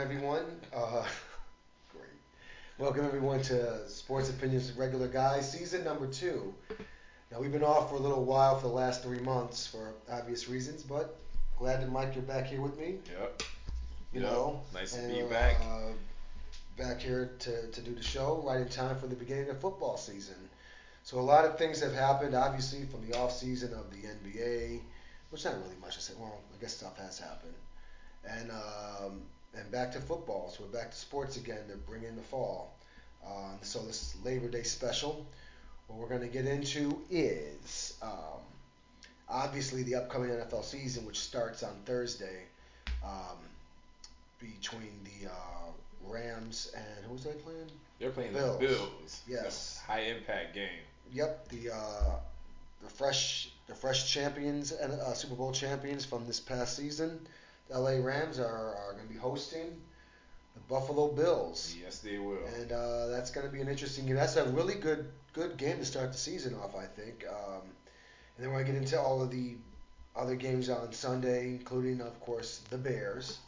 everyone. Uh, great. Welcome everyone to Sports Opinions Regular Guys, season number two. Now we've been off for a little while for the last three months for obvious reasons, but glad that Mike you're back here with me. Yep. You Yep. know, Nice to and, be back. Uh, back here to, to do the show right in time for the beginning of football season. So a lot of things have happened, obviously, from the off season of the NBA, which not really much to say. Well, I guess stuff has happened, and um, and back to football. So we're back to sports again. They're bringing the fall. Um, so this is Labor Day special. What we're going to get into is um, obviously the upcoming NFL season, which starts on Thursday um, between the uh, Rams and who was they playing? They're playing Bills. the Bills. Yes. High impact game. Yep, the uh, the fresh the fresh champions and uh, Super Bowl champions from this past season. The LA Rams are, are going to be hosting the Buffalo Bills. Yes, they will. And uh, that's going to be an interesting game. That's a really good good game to start the season off, I think. Um, and then we're going to get into all of the other games on Sunday, including, of course, the Bears.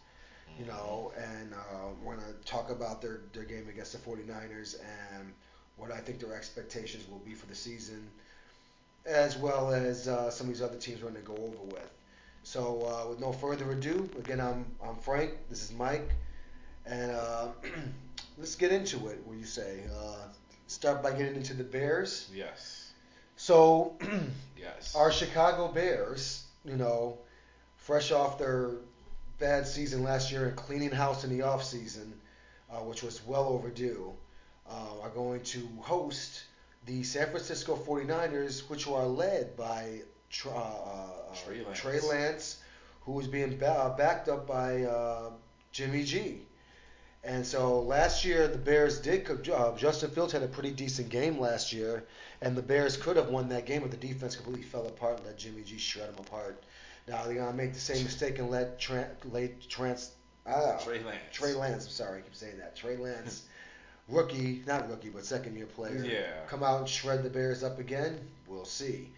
You know, and uh, we're going to talk about their, their game against the 49ers and what I think their expectations will be for the season, as well as uh, some of these other teams we're going to go over with. So, uh, with no further ado, again, I'm, I'm Frank. This is Mike. And uh, let's get into it, what you say? Uh, start by getting into the Bears. Yes. So, Yes. our Chicago Bears, you know, fresh off their bad season last year and cleaning house in the offseason, uh, which was well overdue, uh, are going to host the San Francisco 49ers, which are led by Tr- uh, uh, Trey Lance. Trey Lance, who is being ba- uh, backed up by uh, Jimmy G. And so last year the Bears did. Uh, Justin Fields had a pretty decent game last year, and the Bears could have won that game, but the defense completely fell apart and let Jimmy G shred them apart. Now they're gonna make the same mistake and let Trent, late Trans, ah, Trey Lance. Trey Lance. I'm sorry, I keep saying that. Trey Lance, rookie, not rookie, but second year player. Yeah. Come out and shred the Bears up again. We'll see.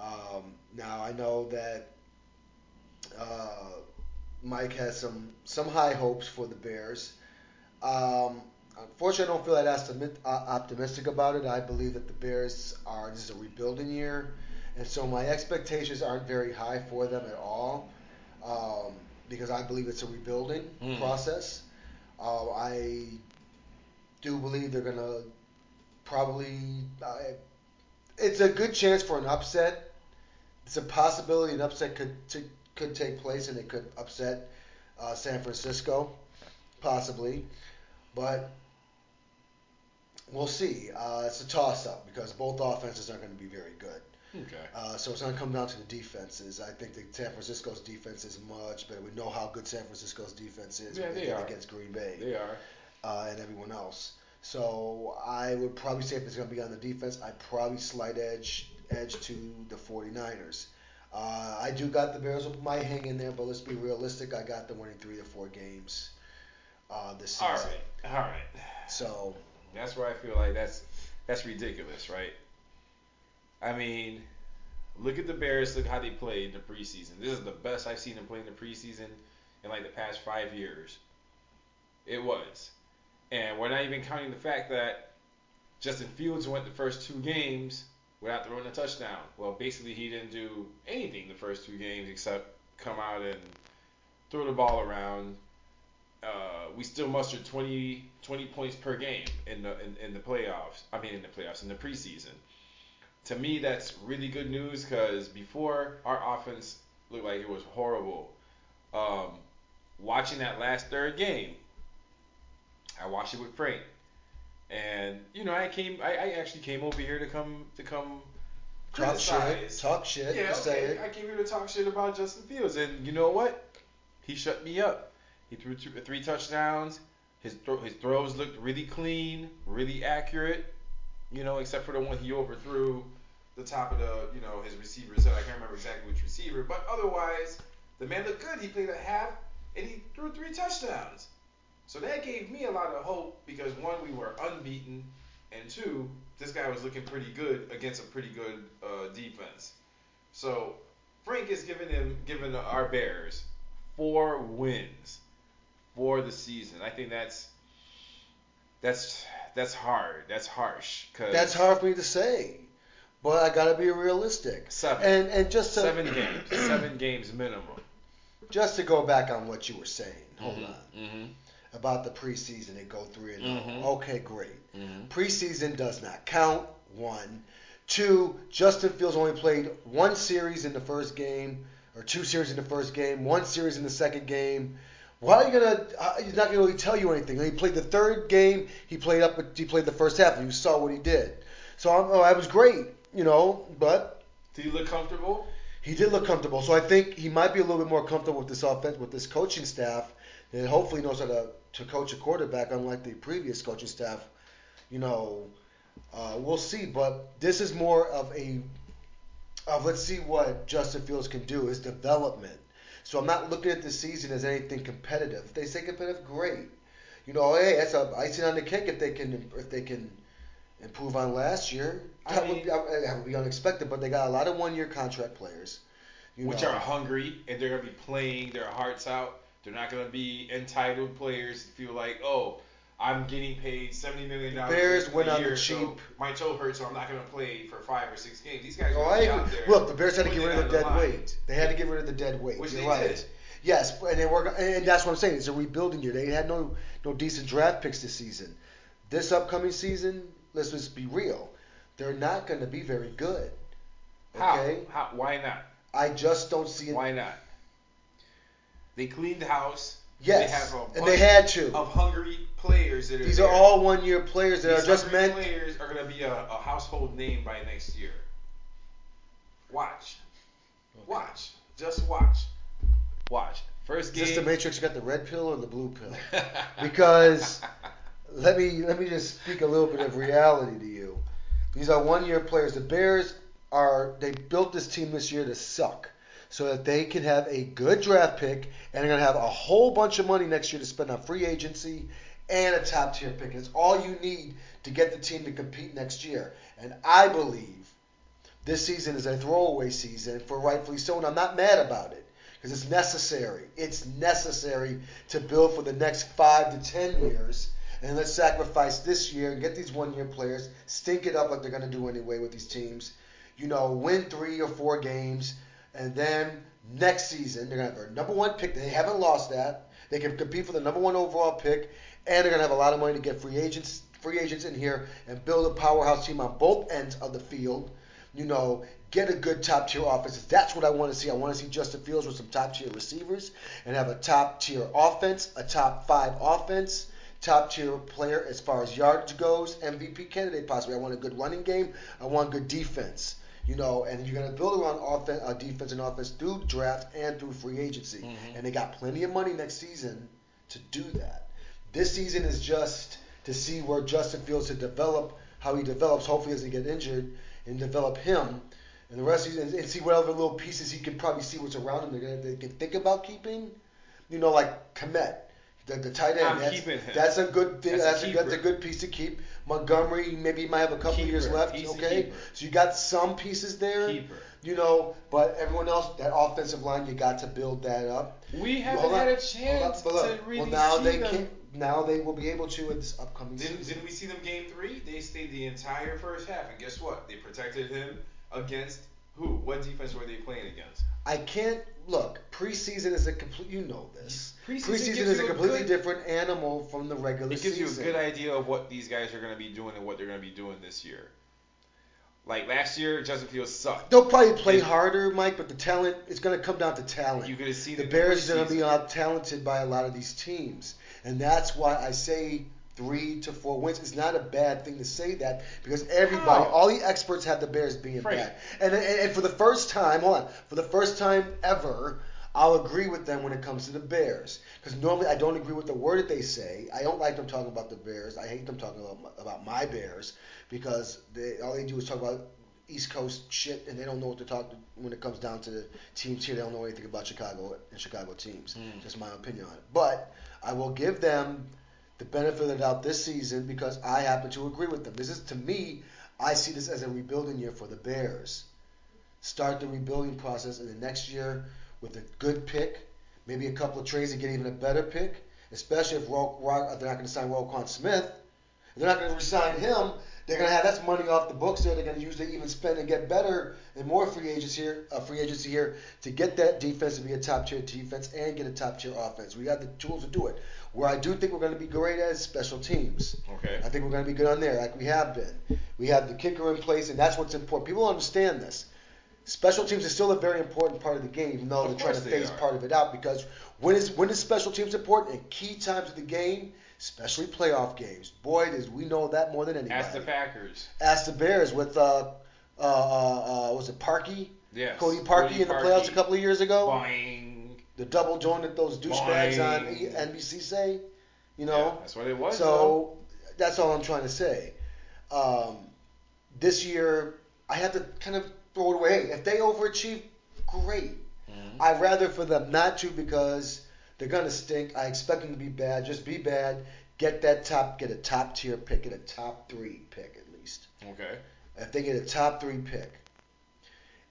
Um, now I know that uh, Mike has some some high hopes for the Bears. Um, unfortunately, I don't feel that optimi- uh, optimistic about it. I believe that the Bears are this is a rebuilding year, and so my expectations aren't very high for them at all, um, because I believe it's a rebuilding Hmm. process. Uh, I do believe they're gonna probably. I it's a good chance for an upset. It's a possibility an upset could t- could take place and it could upset uh, San Francisco, possibly, but we'll see. Uh, it's a toss up because both offenses aren't going to be very good. Okay. Uh, so it's going to come down to the defenses. I think that San Francisco's defense is much better. We know how good San Francisco's defense is Yeah, they are. against Green Bay They are. uh, and everyone else. So I would probably say if it's going to be on the defense, I'd probably slight edge edge to the 49ers. Uh, I do got the Bears might hang in there, but let's be realistic. I got them winning three to four games uh, this season. All right. All right. So That's where I feel like that's that's ridiculous, right? I mean, look at the Bears. Look how they played in the preseason. This is the best I've seen them play in the preseason in like the past five years. It was, and we're not even counting the fact that Justin Fields went the first two games without throwing a touchdown. Well, basically he didn't do anything the first two games except come out and throw the ball around. Uh, we still mustered 20, 20 points per game in the in, in the playoffs. I mean in the playoffs in the preseason. To me, that's really good news because before our offense looked like it was horrible. Um, watching that last third game, I watched it with Frank, and you know I came I, I actually came over here to come to come talk shit, talk shit, Yeah, okay. I came here to talk shit about Justin Fields, and you know what? He shut me up. He threw two, three touchdowns. His throw, his throws looked really clean, really accurate. You know, except for the one he overthrew the top of the, you know, his receivers. Head. I can't remember exactly which receiver, but otherwise, the man looked good. He played a half, and he threw three touchdowns. So that gave me a lot of hope because one, we were unbeaten, and two, this guy was looking pretty good against a pretty good uh, defense. So Frank is giving him, giving our Bears four wins, for the season. I think that's that's that's hard. That's harsh. Cause That's hard for me to say, but I gotta be realistic. Seven. And and just to, seven games. Seven games minimum. just to go back on what you were saying. Hold Mhm, on. mhm, About the preseason, they go three and Mhm. zero. Okay, great. mhm. Preseason does not count. One, two. Justin Fields only played one series in the first game, or two series in the first game, one series in the second game. Why are you gonna? Uh, he's not gonna really tell you anything. He played the third game. He played up. He played the first half, and you saw what he did. So I'm, oh, that was great, you know. But Do you look comfortable? he did look comfortable. So I think he might be a little bit more comfortable with this offense, with this coaching staff, and hopefully knows how to, to coach a quarterback, unlike the previous coaching staff. You know, uh, we'll see. But this is more of a of let's see what Justin Fields can do, his development. So I'm not looking at this season as anything competitive. If they say competitive, great. You know, hey, that's a icing on the cake if they can if they can improve on last year. I That would mean- be, that would be unexpected, but they got a lot of one-year contract players. You which know. are hungry and they're gonna be playing their hearts out. They're not gonna be entitled players to feel like, oh, I'm getting paid seventy million dollars Bears went on the year, so cheap. my toe hurts, so I'm not gonna play for five or six games. These guys are Oh, I be agree. Look, the Bears had to get rid of the dead line. weight. They had to get rid of the dead weight. Which You're they right. did. Yes, and they were, and that's what I'm saying. It's a rebuilding year. They had no no decent draft picks this season. This upcoming season, let's just be real. They're not going to be very good. How? How? Why not? I just don't see it. Why not? They cleaned the house. Yes, They have a and they had to. of hungry players that are These there. are all one-year players that These are just hungry meant. players are gonna be a, a household name by next year. Watch. Watch. Just watch. Watch. First Is game. this the Matrix got the red pill or the blue pill? Because let me let me just speak a little bit of reality to you. These are one year players. The Bears are they built this team this year to suck. So that they can have a good draft pick and they're gonna have a whole bunch of money next year to spend on free agency and a top tier pick. It's all you need to get the team to compete next year. And I believe this season is a throwaway season for rightfully so, and I'm not mad about it because it's necessary. It's necessary to build for the next five to ten years. And let's sacrifice this year and get these one year players, stink it up like they're going to do anyway with these teams. You know, win three or four games, and then next season they're going to have their number one pick. They haven't lost that. They can compete for the number one overall pick, and they're going to have a lot of money to get free agents, free agents in here and build a powerhouse team on both ends of the field you know, get a good top tier offense. That's what I want to see. I want to see Justin Fields with some top tier receivers and have a top tier offense, a top five offense, top tier player as far as yardage goes, MVP candidate possibly. I want a good running game. I want good defense. You know, and you're going to build around offense, uh, defense and offense through draft and through free agency. Mhm. And they got plenty of money next season to do that. This season is just to see where Justin Fields to develop how he develops. Hopefully, doesn't get injured and develop him, and the rest of and, and see what other little pieces he can probably see what's around him. Gonna, they can think about keeping. You know, like Kmet, the, the tight end. I'm that's, keeping him. That's a good thing. That's a a, that's a good piece to keep. Montgomery, maybe he might have a couple Keeper. years left. He's okay, so you got some pieces there. Keeper. You know, but everyone else, that offensive line, you got to build that up. We haven't Hold on, had a chance on, to really well, now see they them. can. Now they will be able to in this upcoming Didn't, season. didn't we see them game three? They stayed the entire first half, and guess what? They protected him against who? What defense were they playing against? I can't look. Preseason is a complete. You know this. Preseason Preseason is a a completely good- different animal from the regular season. It gives you a good idea of what these guys are going to be doing and what they're going to be doing this year. Like last year, Justin Fields sucked. They'll probably play And- harder, Mike, but the talent it's going to come down to talent. You're going to see the them Bears are going to be out talented by a lot of these teams, and that's why I say three to four wins. It's not a bad thing to say that because everybody, How? all the experts have the Bears being Frank. bad, and, and and for the first time, hold on, for the first time ever. I'll agree with them when it comes to the Bears because normally I don't agree with the word that they say. I don't like them talking about the Bears. I hate them talking about my, about my Bears because they, all they do is talk about East Coast shit, and they don't know what to talk when it comes down to the teams here. They don't know anything about Chicago and Chicago teams. Mm. Just my opinion on it. But I will give them the benefit of the doubt this season because I happen to agree with them. This is to me, I see this as a rebuilding year for the Bears. Start the rebuilding process, in the next year with a good pick, maybe a couple of trades to get even a better pick, especially if they're not going to sign Roquan Smith. If they're not going to resign him. They're going to have that's money off the books there. They're going to use to even spend and get better and more free agents here, free agency here to get that defense to be a top tier defense and get a top tier offense. We have the tools to do it. Where I do think we're going to be great as special teams. Okay. I think we're going to be good on there, like we have been. We have the kicker in place, and that's what's important. People understand this. Special teams is still a very important part of the game, even though Of they're trying to phase part of it out. Because when is when is special teams important? In key times of the game, especially playoff games. Boy, does we know that more than anybody. Ask the Packers. Ask the Bears with uh uh uh, uh was it Parkey? Yes. Cody Parkey in the playoffs a couple of years ago. Boing. The double joint that those douchebags on NBC say. You Yeah, know. that's what it was. though. So that's all I'm trying to say. Um, this year, I have to kind of throw it away. If they overachieve, great. Mhm. I'd rather for them not to because they're gonna stink. I expect them to be bad. Just be bad. Get that top. Get a top tier pick. Get a top three pick at least. Okay. If they get a top three pick,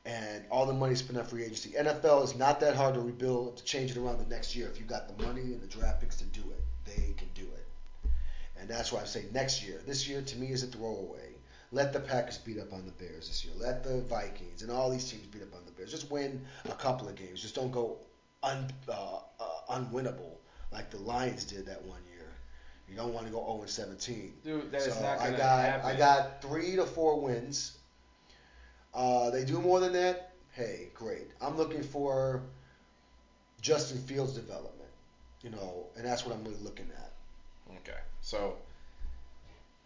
and all the money spent on free agency, NFL is not that hard to rebuild to change it around the next year. If you got the money and the draft picks to do it, they can do it. And that's why I say next year. This year to me is a throwaway. Let the Packers beat up on the Bears this year. Let the Vikings and all these teams beat up on the Bears. Just win a couple of games. Just don't go un, uh, uh, unwinnable like the Lions did that one year. You don't want to go 0 17. Dude, that is so not gonna got happen. I got three to four wins. Uh, they do more than that. Hey, great. I'm looking for Justin Fields development. You know, and that's what I'm really looking at. Okay. So,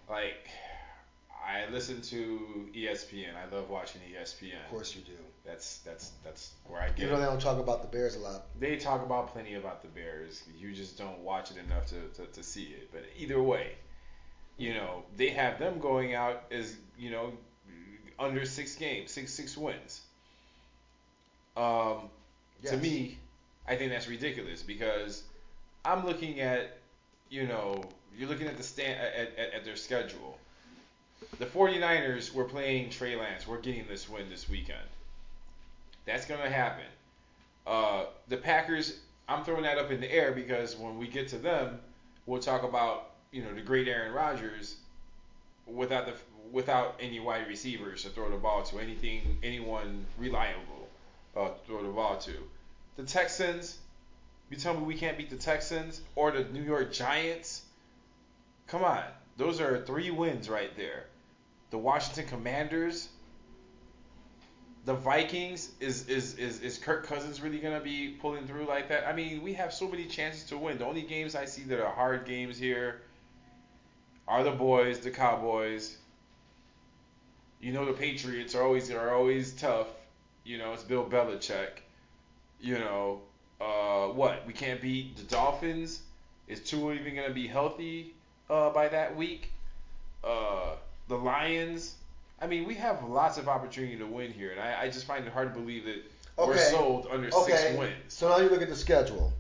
like, I listen to ESPN. I love watching ESPN. Of course you do. That's that's that's where I get. Even though they don't talk about the Bears a lot. they talk about plenty about the Bears. You just don't watch it enough to, to, to see it. But either way, you know, they have them going out as, you know, under six games, six six wins. Um, To me, I think that's ridiculous because I'm looking at, you know, you're looking at the stand at, at, at their schedule. The 49ers were playing Trey Lance. We're getting this win this weekend. That's gonna happen. Uh, the Packers, I'm throwing that up in the air because when we get to them, we'll talk about you know the great Aaron Rodgers without the without any wide receivers to throw the ball to anything anyone reliable uh, to throw the ball to. The Texans, you tell me we can't beat the Texans or the New York Giants? Come on, those are three wins right there. The Washington Commanders, the Vikings is is is is Kirk Cousins really gonna be pulling through like that? I mean, we have so many chances to win. The only games I see that are hard games here are the boys, the Cowboys. You know the Patriots are always are always tough. You know it's Bill Belichick. You know uh, what? We can't beat the Dolphins. Is Tua even gonna be healthy uh, by that week? Uh, the Lions. I mean, we have lots of opportunity to win here, and I, I just find it hard to believe that we're sold under Okay. six wins. So now you look at the schedule.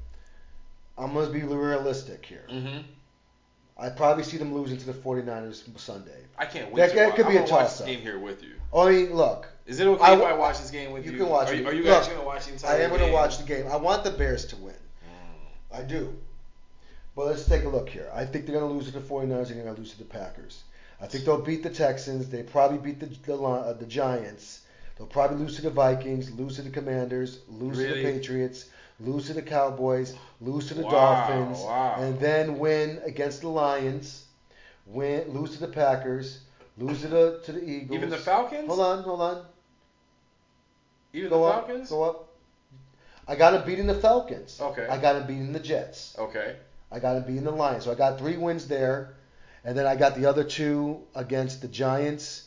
I'm going to be realistic here. Mm-hmm. I probably see them losing to the 49ers Sunday. I can't wait. That- to that watch. could be I'm a gonna watch toss-up. this game here with you. I mean, look, Is it okay I if I watch this game with you? you can watch Are it. you, are you guys Look, gonna watch the entire I am going to game? watch the game. I want the Bears to win. Mm. I do. But let's take a look here. I think they're going to lose to the 49ers and they're going to lose to the Packers. I think they'll beat the Texans. They probably beat the the, uh, the Giants. They'll probably lose to the Vikings, lose to the Commanders, lose to the Patriots, lose to the Cowboys, lose to the Wow, Dolphins, wow. and then win against the Lions, win lose to the Packers, lose to the to the Eagles. Even the Falcons? Hold on, hold on. Even Go the up, Falcons? go up. I got him beating the Falcons. Okay. I got him beating the Jets. Okay. I got him beating the Lions. So I got three wins there, and then I got the other two against the Giants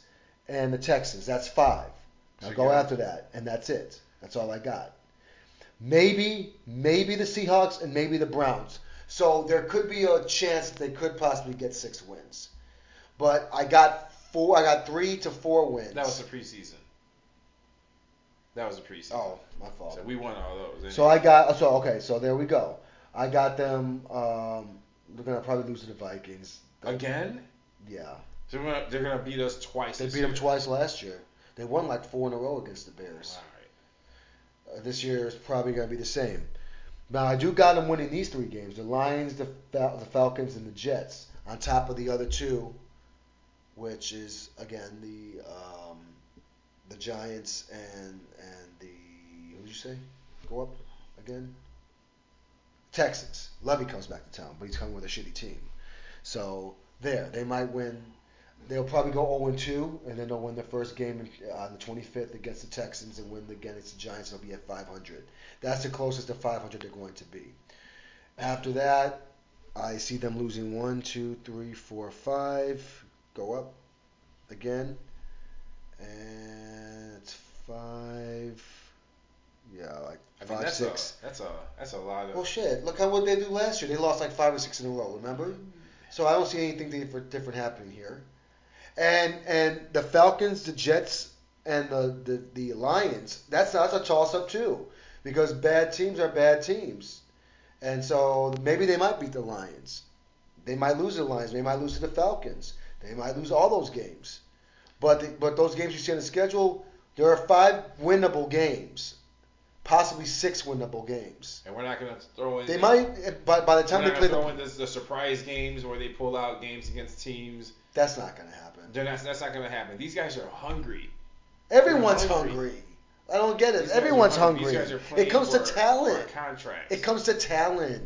and the Texans. That's five. Now So go after that, and that's it. That's all I got. Maybe, maybe the Seahawks and maybe the Browns. So there could be a chance that they could possibly get six wins. But I got four. I got three to four wins. That was the preseason. That was the preseason. oh, my fault. So we won all those. So I got so okay, so there we go. I got them. Um, they're gonna probably lose to the Vikings. again. Yeah, So gonna, they're gonna beat us twice. they beat them twice last year. They won like four in a row against the Bears. Right. Uh, this year is probably gonna be the same. Now I do got them winning these three games: the Lions, the Fal- the Falcons, and the Jets. On top of the other two, which is again the um, the Giants and and the who did you say go up again? Texans. Lovie comes back to town, but he's coming with a shitty team. So there, they might win. They'll probably go 0 and 2, and then they'll win their first game on uh, the 25th against the Texans and win against the Giants. They'll be at 500. That's the closest to 500 they're going to be. After that, I see them losing one, two, three, four, five. Go up again, and it's five. Yeah, like I mean, five, that's six. a that's a that's a lot of. Well, shit. Look how what they do last year. They lost like five or six in a row. Remember? Mm-hmm. So I don't see anything different happening here. And and the Falcons, the Jets, and the the, the Lions. That's that's a toss up too, because bad teams are bad teams, and so maybe they might beat the Lions. They might lose to the Lions. They might lose to the Falcons. They might lose all those games. But the, but those games you see on the schedule, there are five winnable games, possibly six winnable games. and we're not going to throw in. They might, by, by the time they play going to in the, the, the surprise games where they pull out games against teams. That's not going to happen. They're not, that's not going to happen. These guys are hungry. Everyone's hungry. hungry. I don't get it. These Everyone's hungry. hungry. These guys are playing It comes to talent. For contracts. It comes to talent.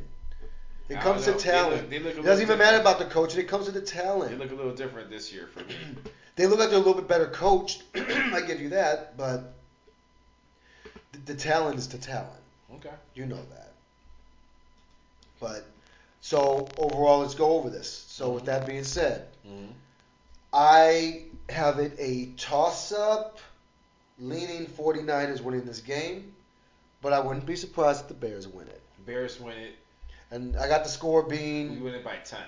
It comes to don't. They talent. look- they look it doesn't even matter about the coach. It comes to the talent. They look a little different this year for me. They look like they're a little bit better coached. I give you that, but the, the talent is the talent. Okay. You know that. But so overall, let's go over this. So with that being said, Mm-hmm. I have it a toss up, leaning 49ers winning this game, but I wouldn't be surprised if the Bears win it. Bears win it. And I got the score being. We win it by ten.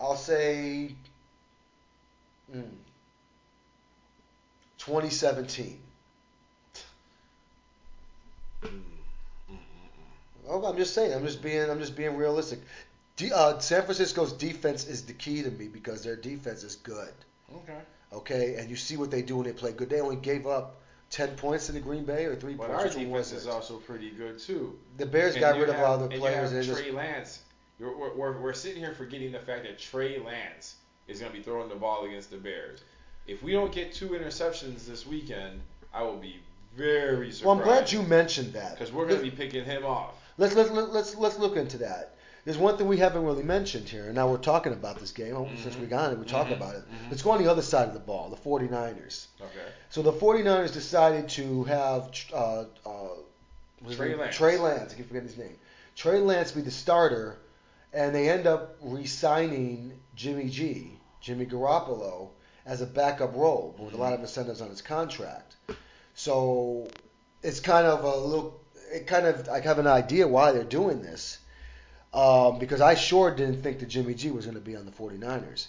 I'll say, mm, 2017. Mm. Oh, I'm just saying. I'm just being. I'm just being realistic. De- uh, San Francisco's defense is the key to me because their defense is good. Okay. Okay, and you see what they do when they play good. They only gave up ten points to the Green Bay or three But points. our Which one defense is also pretty good too. The Bears And got you rid of have- of and the you players. have and just Trey Lance. You're, we're, we're, we're sitting here forgetting the fact that Trey Lance is going to be throwing the ball against the Bears. If we don't get two interceptions this weekend, I will be very surprised. well, I'm glad you mentioned that because we're going to be picking him off. Let's let's let's let's look into that. There's one thing we haven't really mentioned here, and now we're talking about this game. Oh, Since we got it, we talk Mhm. about it. Mhm. Let's go on the other side of the ball, the 49ers. Okay. So the 49ers decided to have uh, uh, Trey? Lance. Trey Lance. I keep forgetting his name. Trey Lance be the starter, and they end up re-signing Jimmy G, Jimmy Garoppolo, as a backup role with a lot of incentives on his contract. So it's kind of a little. It kind of I have an idea why they're doing this. Um, because I sure didn't think that Jimmy G was going to be on the 49ers.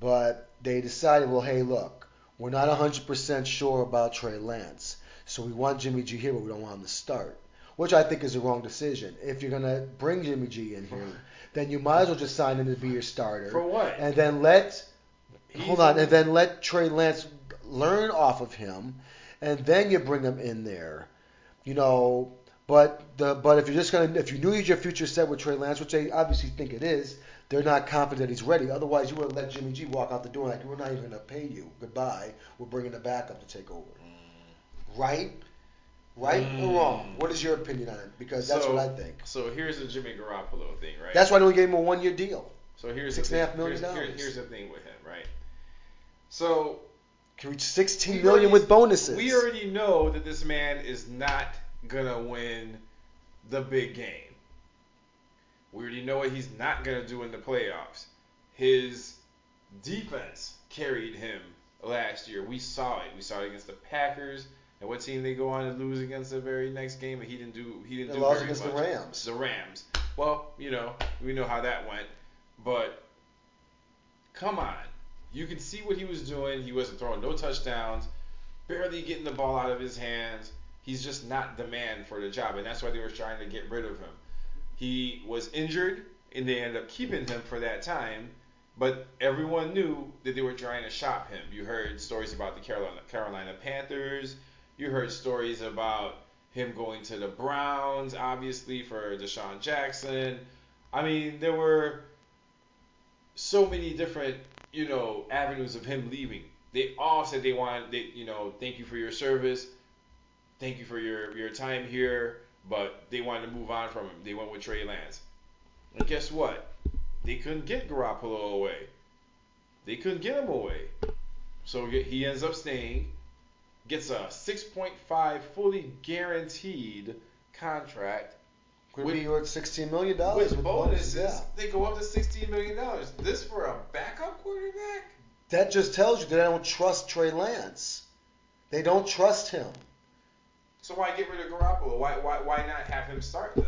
But they decided, well, hey, look, we're not 100% sure about Trey Lance. So we want Jimmy G here, but we don't want him to start. Which I think is the wrong decision. If you're going to bring Jimmy G in here, then you might as well just sign him to be your starter. For what? And then let hold on, and then let Trey Lance learn off of him, and then you bring him in there. You know, but the but if you're just gonna if you knew your future set with Trey Lance, which they obviously think it is, they're not confident that he's ready. Otherwise, you would have let Jimmy G walk out the door like we're not even gonna pay you. Goodbye. We're bringing the backup to take over. Right? Right Mm. or wrong? What is your opinion on it? Because that's So- what I think. So here's the Jimmy Garoppolo thing, right? That's why they only gave him a one year deal. so here's six the and a thing. half million here's, here- dollars. here's the thing with him, right? So Can reach sixteen we million already- with bonuses. We already know that this man is not gonna win the big game. We already know what he's not gonna do in the playoffs. His defense carried him last year. We saw it. We saw it against the Packers. And what team they go on to lose against the very next game? And he didn't do. He didn't They do lost very against the. Rams. The Rams. Well, you know, we know how that went. But come on. You can see what he was doing. He wasn't throwing no touchdowns, barely getting the ball out of his hands. He's just not the man for the job, and that's why they were trying to get rid of him. He was injured, and they ended up keeping him for that time. But everyone knew that they were trying to shop him. You heard stories about the Carolina, Carolina Panthers. You heard stories about him going to the Browns, obviously for Deshaun Jackson. I mean, there were so many different, you know, avenues of him leaving. They all said they wanted, they, you know, thank you for your service, thank you for your your time here, but they wanted to move on from him. They went with Trey Lance. And guess what? They couldn't get Garoppolo away. They couldn't get him away. So he ends up staying, gets a 6.5 fully guaranteed contract. Could with, be worth $16 million. With, with bonuses, yeah. they go up to $16 million. This for a backup quarterback? That just tells you that I don't trust Trey Lance. They don't trust him. So why get rid of Garoppolo? Why why why not have him start then?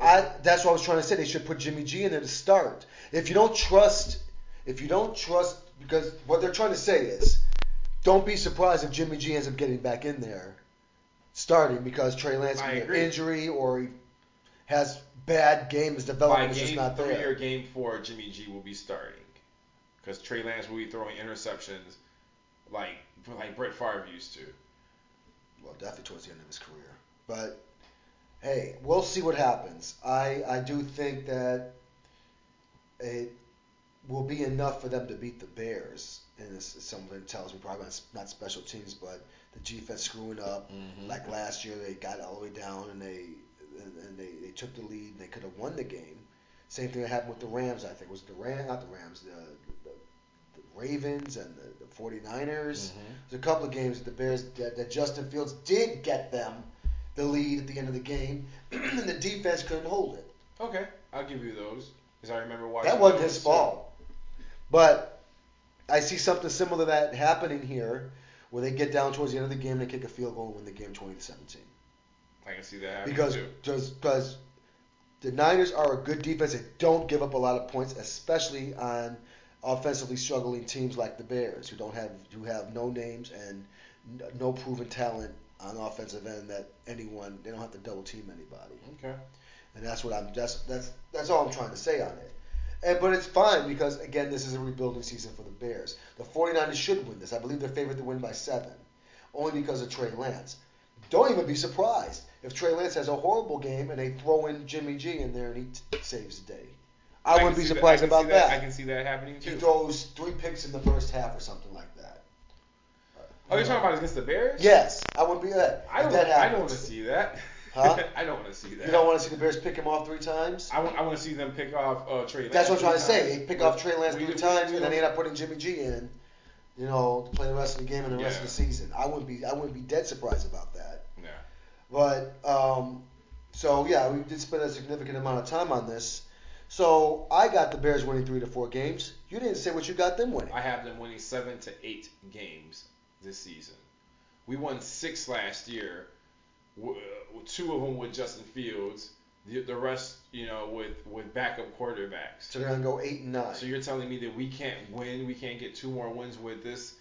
I, that's what I was trying to say. They should put Jimmy G in there to start. If you don't trust, if you don't trust, because what they're trying to say is, don't be surprised if Jimmy G ends up getting back in there, starting because Trey Lance has an injury or he has bad games development By game just not three there. or game four, Jimmy G will be starting because Trey Lance will be throwing interceptions like like Brett Favre used to. Well, definitely towards the end of his career, but hey, we'll see what happens. I I do think that it will be enough for them to beat the Bears. And something tells me probably not special teams, but the defense screwing up. Mm-hmm. Like last year, they got all the way down and they and, and they, they took the lead and they could have won the game. Same thing that happened with the Rams. I think was the Rams, not the Rams, the, the, Ravens and the, the 49ers. Mm-hmm. There's a couple of games that the Bears that, that Justin Fields did get them the lead at the end of the game, and the defense couldn't hold it. Okay, I'll give you those because I remember watching. That wasn't his fault, but I see something similar to that happening here, where they get down towards the end of the game, they kick a field goal and win the game 20 to 17. I can see that happening because too. Just because the Niners are a good defense, they don't give up a lot of points, especially on offensively struggling teams like the Bears, who don't have who have no names and no proven talent on offensive end that anyone they don't have to double team anybody. Okay. And that's what I'm that's that's that's all I'm trying to say on it. And, but it's fine because again this is a rebuilding season for the Bears. The 49ers should win this. I believe they're favored to win by 7 only because of Trey Lance. Don't even be surprised if Trey Lance has a horrible game and they throw in Jimmy G in there and he t- saves the day. I, I wouldn't be surprised that. about that. that. I can see that happening too. He throws three picks in the first half or something like that. Oh, you're talking about against the Bears? Yes, I would be that. I don't. That I don't want to see that. Huh? I don't want to see that. You don't want to see the Bears pick him off three times? I want. I want to see them pick off uh, Trey. Lance That's what I'm trying to say. They pick off Trey Lance We- three we- times, and then they end up putting Jimmy G in. You know, to play the rest of the game and the rest of the season. I wouldn't be. I wouldn't be dead surprised about that. Yeah. But um, so yeah, we did spend a significant amount of time on this. So I got the Bears winning three to four games. You didn't say what you got them winning. I have them winning seven to eight games this season. We won six last year, uh, two of them with Justin Fields, the, the rest, you know, with with backup quarterbacks. So they're gonna go eight and nine. So you're telling me that we can't win, we can't get two more wins with this?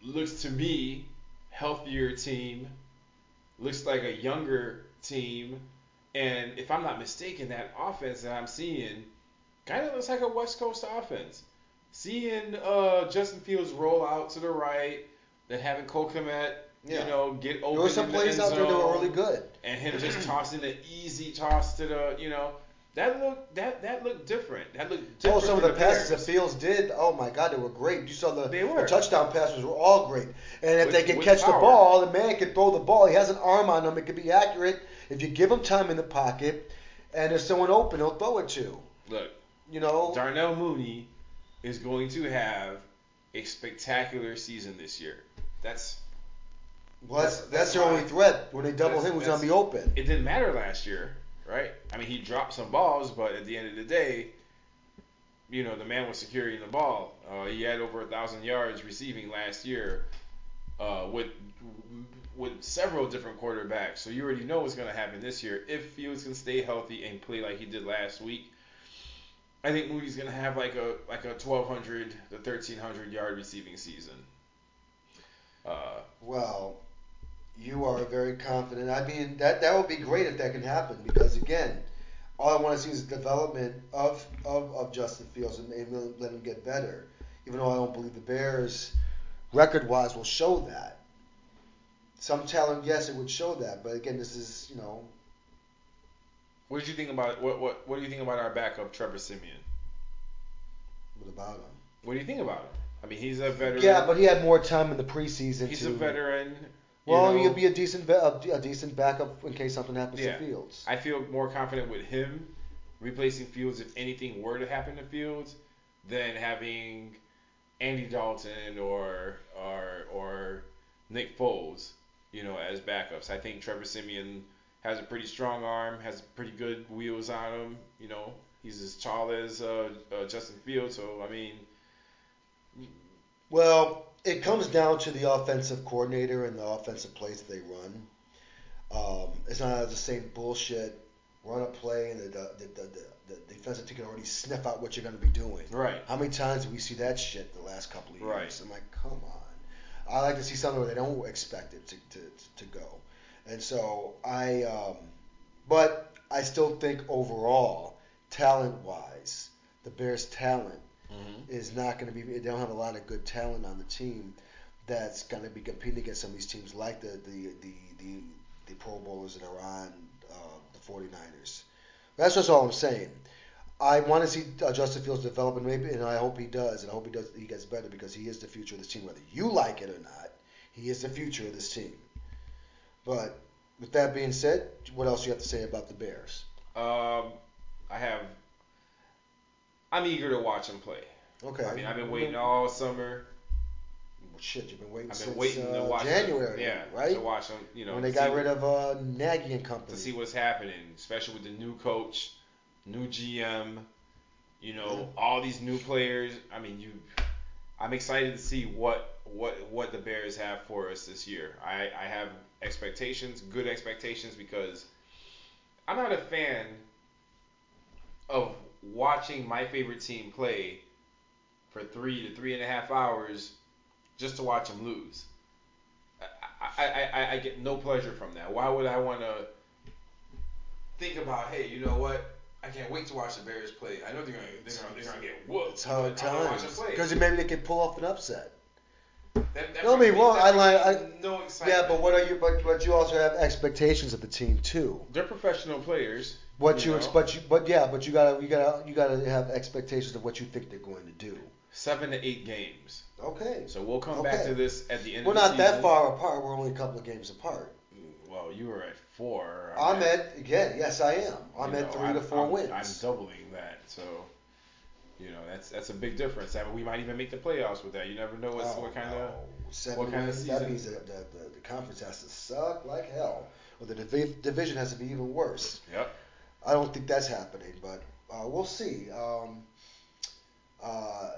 Looks to me healthier team. Looks like a younger team. And if I'm not mistaken, that offense that I'm seeing kind of looks like a West Coast offense. Seeing uh, Justin Fields roll out to the right, then having Cole Kmet, Yeah. you know, get open there were some in the plays out there that were really good. and him just tossing the easy toss to the, you know, that looked that that looked different. That looked different. Oh, some of the passes that Fields did, oh my God, they were great. You saw the, the touchdown passes were all great. And if With- they can catch the ball, the man can throw the ball. He has an arm on him. It can be accurate. If you give him time in the pocket, and there's someone open, he'll throw it to. Look, You know, Darnell Mooney is going to have a spectacular season this year. That's well, that's, that's- that's, their only threat. When they double him, who's to be open? it didn't matter last year, right? I mean, he dropped some balls, but at the end of the day, you know, the man was securing the ball. Uh, he had over a thousand yards receiving last year uh, with with several different quarterbacks. So you already know what's going to happen this year if Fields can stay healthy and play like he did last week. I think Mooney's going to have like a like a 1200 to 1300 yard receiving season. Uh, Well, you are very confident. I mean, that that would be great if that can happen because again, all I want to see is the development of, of, of Justin Fields and maybe let him get better. Even though I don't believe the Bears, record wise, will show that. Some talent, yes, it would show that. But again, this is you know. What did you think about what what what do you think about our backup Trevor Siemian? What about him? What do you think about him? I mean, he's a veteran. Yeah, but he had more time in the preseason. he's to, a veteran. Well, you he'll be a decent ve- a, a decent backup in case something happens Yeah. to Fields. I feel more confident with him replacing Fields if anything were to happen to Fields than having Andy Dalton or or or Nick Foles, you know, as backups. I think Trevor Siemian has a pretty strong arm, has pretty good wheels on him. You know, he's as tall as uh, uh, Justin Fields, so I mean, Well, it comes down to the offensive coordinator and the offensive plays they run. Um, it's not the same bullshit. Run a play and the the, the, the, defensive team can already sniff out what you're going to be doing. right. How many times do we see that shit the last couple of years? Right. I'm like, come on. I like to see something where they don't expect it to, to, to go. And so I, um, but I still think overall, talent wise, the Bears' talent Mm-hmm. is not going to be. They don't have a lot of good talent on the team that's going to be competing against some of these teams like the the the the, the Pro Bowlers that are on uh, the 49ers. That's just all I'm saying. I want to see uh, Justin Fields develop, and maybe, and I hope he does, and I hope he does. He gets better because he is the future of this team, whether you like it or not. He is the future of this team. But with that being said, what else do you have to say about the Bears? Um, I have. I'm eager to watch him play. Okay. I mean, I've been waiting all summer. Shit, you've been waiting I've since been waiting uh, to watch January, him, yeah, right? To watch him, you know, when they got rid of uh, Nagy and company. to see what's happening, especially with the new coach, new GM, you know, all these new players. I mean, you, I'm excited to see what what what the Bears have for us this year. I I have expectations, good expectations, because I'm not a fan of watching my favorite team play for three to three and a half hours just to watch them lose. I, I, I, I get no pleasure from that. Why would I want to think about, hey, you know what? I can't wait to watch the Bears play. I know they're gonna they're gonna, they're gonna get whooped. it's hard but I wanna watch times because maybe they can pull off an upset. That, that Don't wrong, I like- me no excitement. Yeah, but what are you? But but you also have expectations of the team too. they're professional players. What you, know? ex- but you but yeah, but you gotta you gotta you gotta have expectations of what you think they're going to do. Seven to eight games. Okay. So we'll come back to this at the end We're of the not season. that far apart. We're only a couple of games apart. Well, you were at four. I'm at again. Yes, I am. I'm at know, three I'm- to 4 I'm- wins. I'm doubling that, so you know that's that's a big difference. I mean, we might even make the playoffs with that. You never know what's, Oh, what kind no. of Seven what kind of wins, That season? means that the, the, the conference has to suck like hell, or the divi- division has to be even worse. Yep. I don't think that's happening, but uh, we'll see. Um, uh,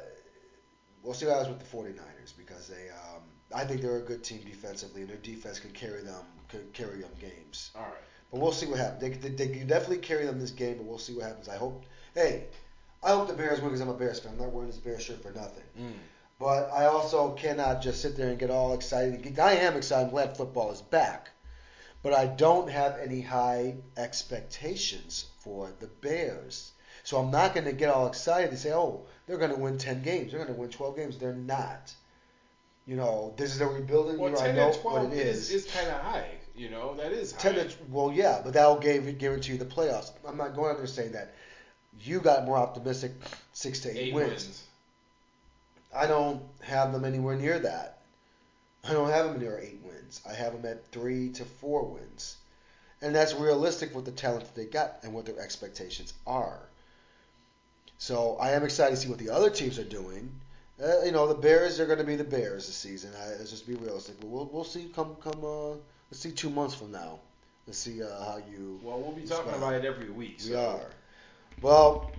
we'll see what happens with the 49ers because they, um, I think they're a good team defensively, and their defense can carry them, can carry them games. All right. But we'll see what happens. They, they, they can definitely carry them this game, but we'll see what happens. I hope. Hey, I hope the Bears win because I'm a Bears fan. I'm not wearing this Bears shirt for nothing. Mm. But I also cannot just sit there and get all excited. I am excited. I'm glad football is back. But I don't have any high expectations for the Bears. So I'm not going to get all excited and say, oh, they're going to win 10 games. They're going to win 12 games. They're not. You know, this is a rebuilding Well, year. I know what it is. is kind of high. You know, that is high. 10 to, well, yeah, but that'll give, guarantee you the playoffs. I'm not going to say that. You got more optimistic, six to eight, Eight wins. wins. I don't have them anywhere near that. I don't have them near eight wins. I have them at three to four wins. And that's realistic with the talent that they got and what their expectations are. So I am excited to see what the other teams are doing. Uh, you know, the Bears are going to be the Bears this season. I, let's just be realistic. But we'll we'll see come come uh, let's see two months from now. Let's see uh, how you. Well, we'll be talking about it every week. We are. Well,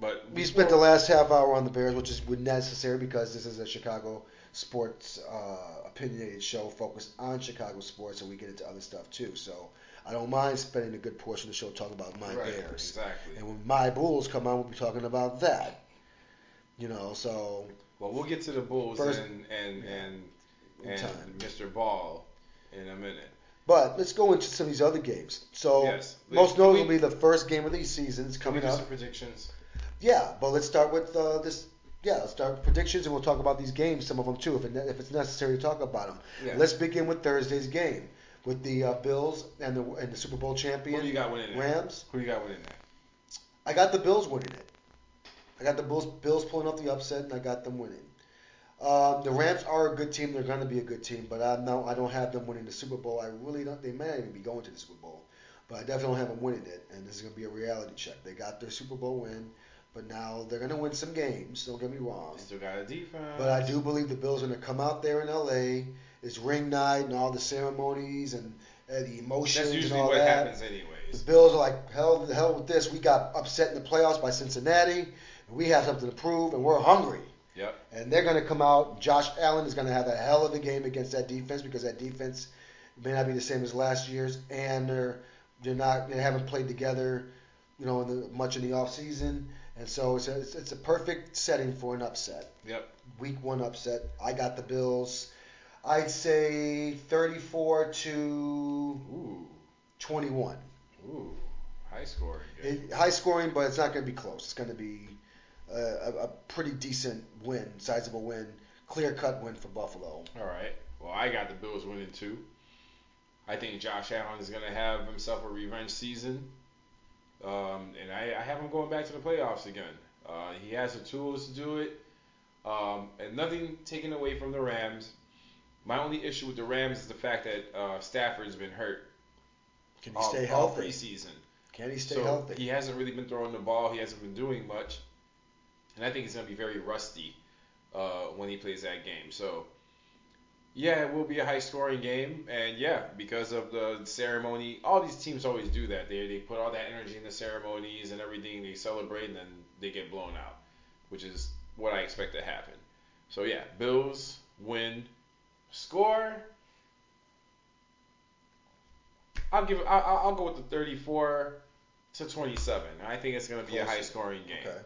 But we spent the last half hour on the Bears, which is necessary because this is a Chicago sports uh, opinionated show focused on Chicago sports, and we get into other stuff too. So I don't mind spending a good portion of the show talking about my right, Bears. Exactly. And when my Bulls come on, we'll be talking about that. You know, so Well, we'll get to the Bulls First- and and yeah, and, and. Mr. Ball in a minute. But let's go into some of these other games. So Yes. most notably, the first game of these season is Can we coming up. some predictions? Yeah, but let's start with uh, this yeah, let's start with predictions and we'll talk about these games, some of them too, if, it, if it's necessary to talk about them. Yeah. Let's begin with Thursday's game with the uh, Bills and the and the Super Bowl champion Who do you got winning? Rams. Who do you got winning that? I got the Bills winning it. I got the Bills Bills pulling off the upset, and I got them winning. Um, the Rams are a good team. They're going to be a good team, but I no, I don't have them winning the Super Bowl. I really don't. They may not even be going to the Super Bowl, but I definitely don't have them winning it. And this is going to be a reality check. They got their Super Bowl win, but now they're going to win some games. Don't get me wrong. They still got a defense. But I do believe the Bills are going to come out there in L.A. It's ring night and all the ceremonies and, and the emotions That's and usually all what that. happens, anyways. The. Bills are like, hell, the hell with this. We got upset in the playoffs by Cincinnati. And we have something to prove, and we're hungry. Yep. And they're going to come out. Josh Allen is going to have a hell of a game against that defense because that defense may not be the same as last year's, and they're they're not they haven't played together, you know, in the, much in the off season. And so it's a, it's, it's a perfect setting for an upset. Yep. Week one upset. I got the Bills. I'd say 34 to Ooh. 21. Ooh. High scoring. It, high scoring, but it's not going to be close. It's going to be a, a, pretty decent win, sizable win, clear cut win for Buffalo. All right. Well, I got the Bills winning too. I think Josh Allen is going to have himself a revenge season. Um, and I, I have him going back to the playoffs again. Uh, he has the tools to do it. Um, and nothing taken away from the Rams. My only issue with the Rams is the fact that uh, Stafford's been hurt Can he all, stay all preseason. Can he stay so healthy? he hasn't really been throwing the ball. He hasn't been doing much, and I think he's going to be very rusty uh, when he plays that game. So, yeah, it will be a high-scoring game, and yeah, because of the ceremony, all these teams always do that. They they put all that energy in the ceremonies and everything. They celebrate, and then they get blown out, which is what I expect to happen. So yeah, Bills win, score. I'll give. I'll, I'll I'll go with the 34 to 27. I think it's going to be a high scoring game. Okay.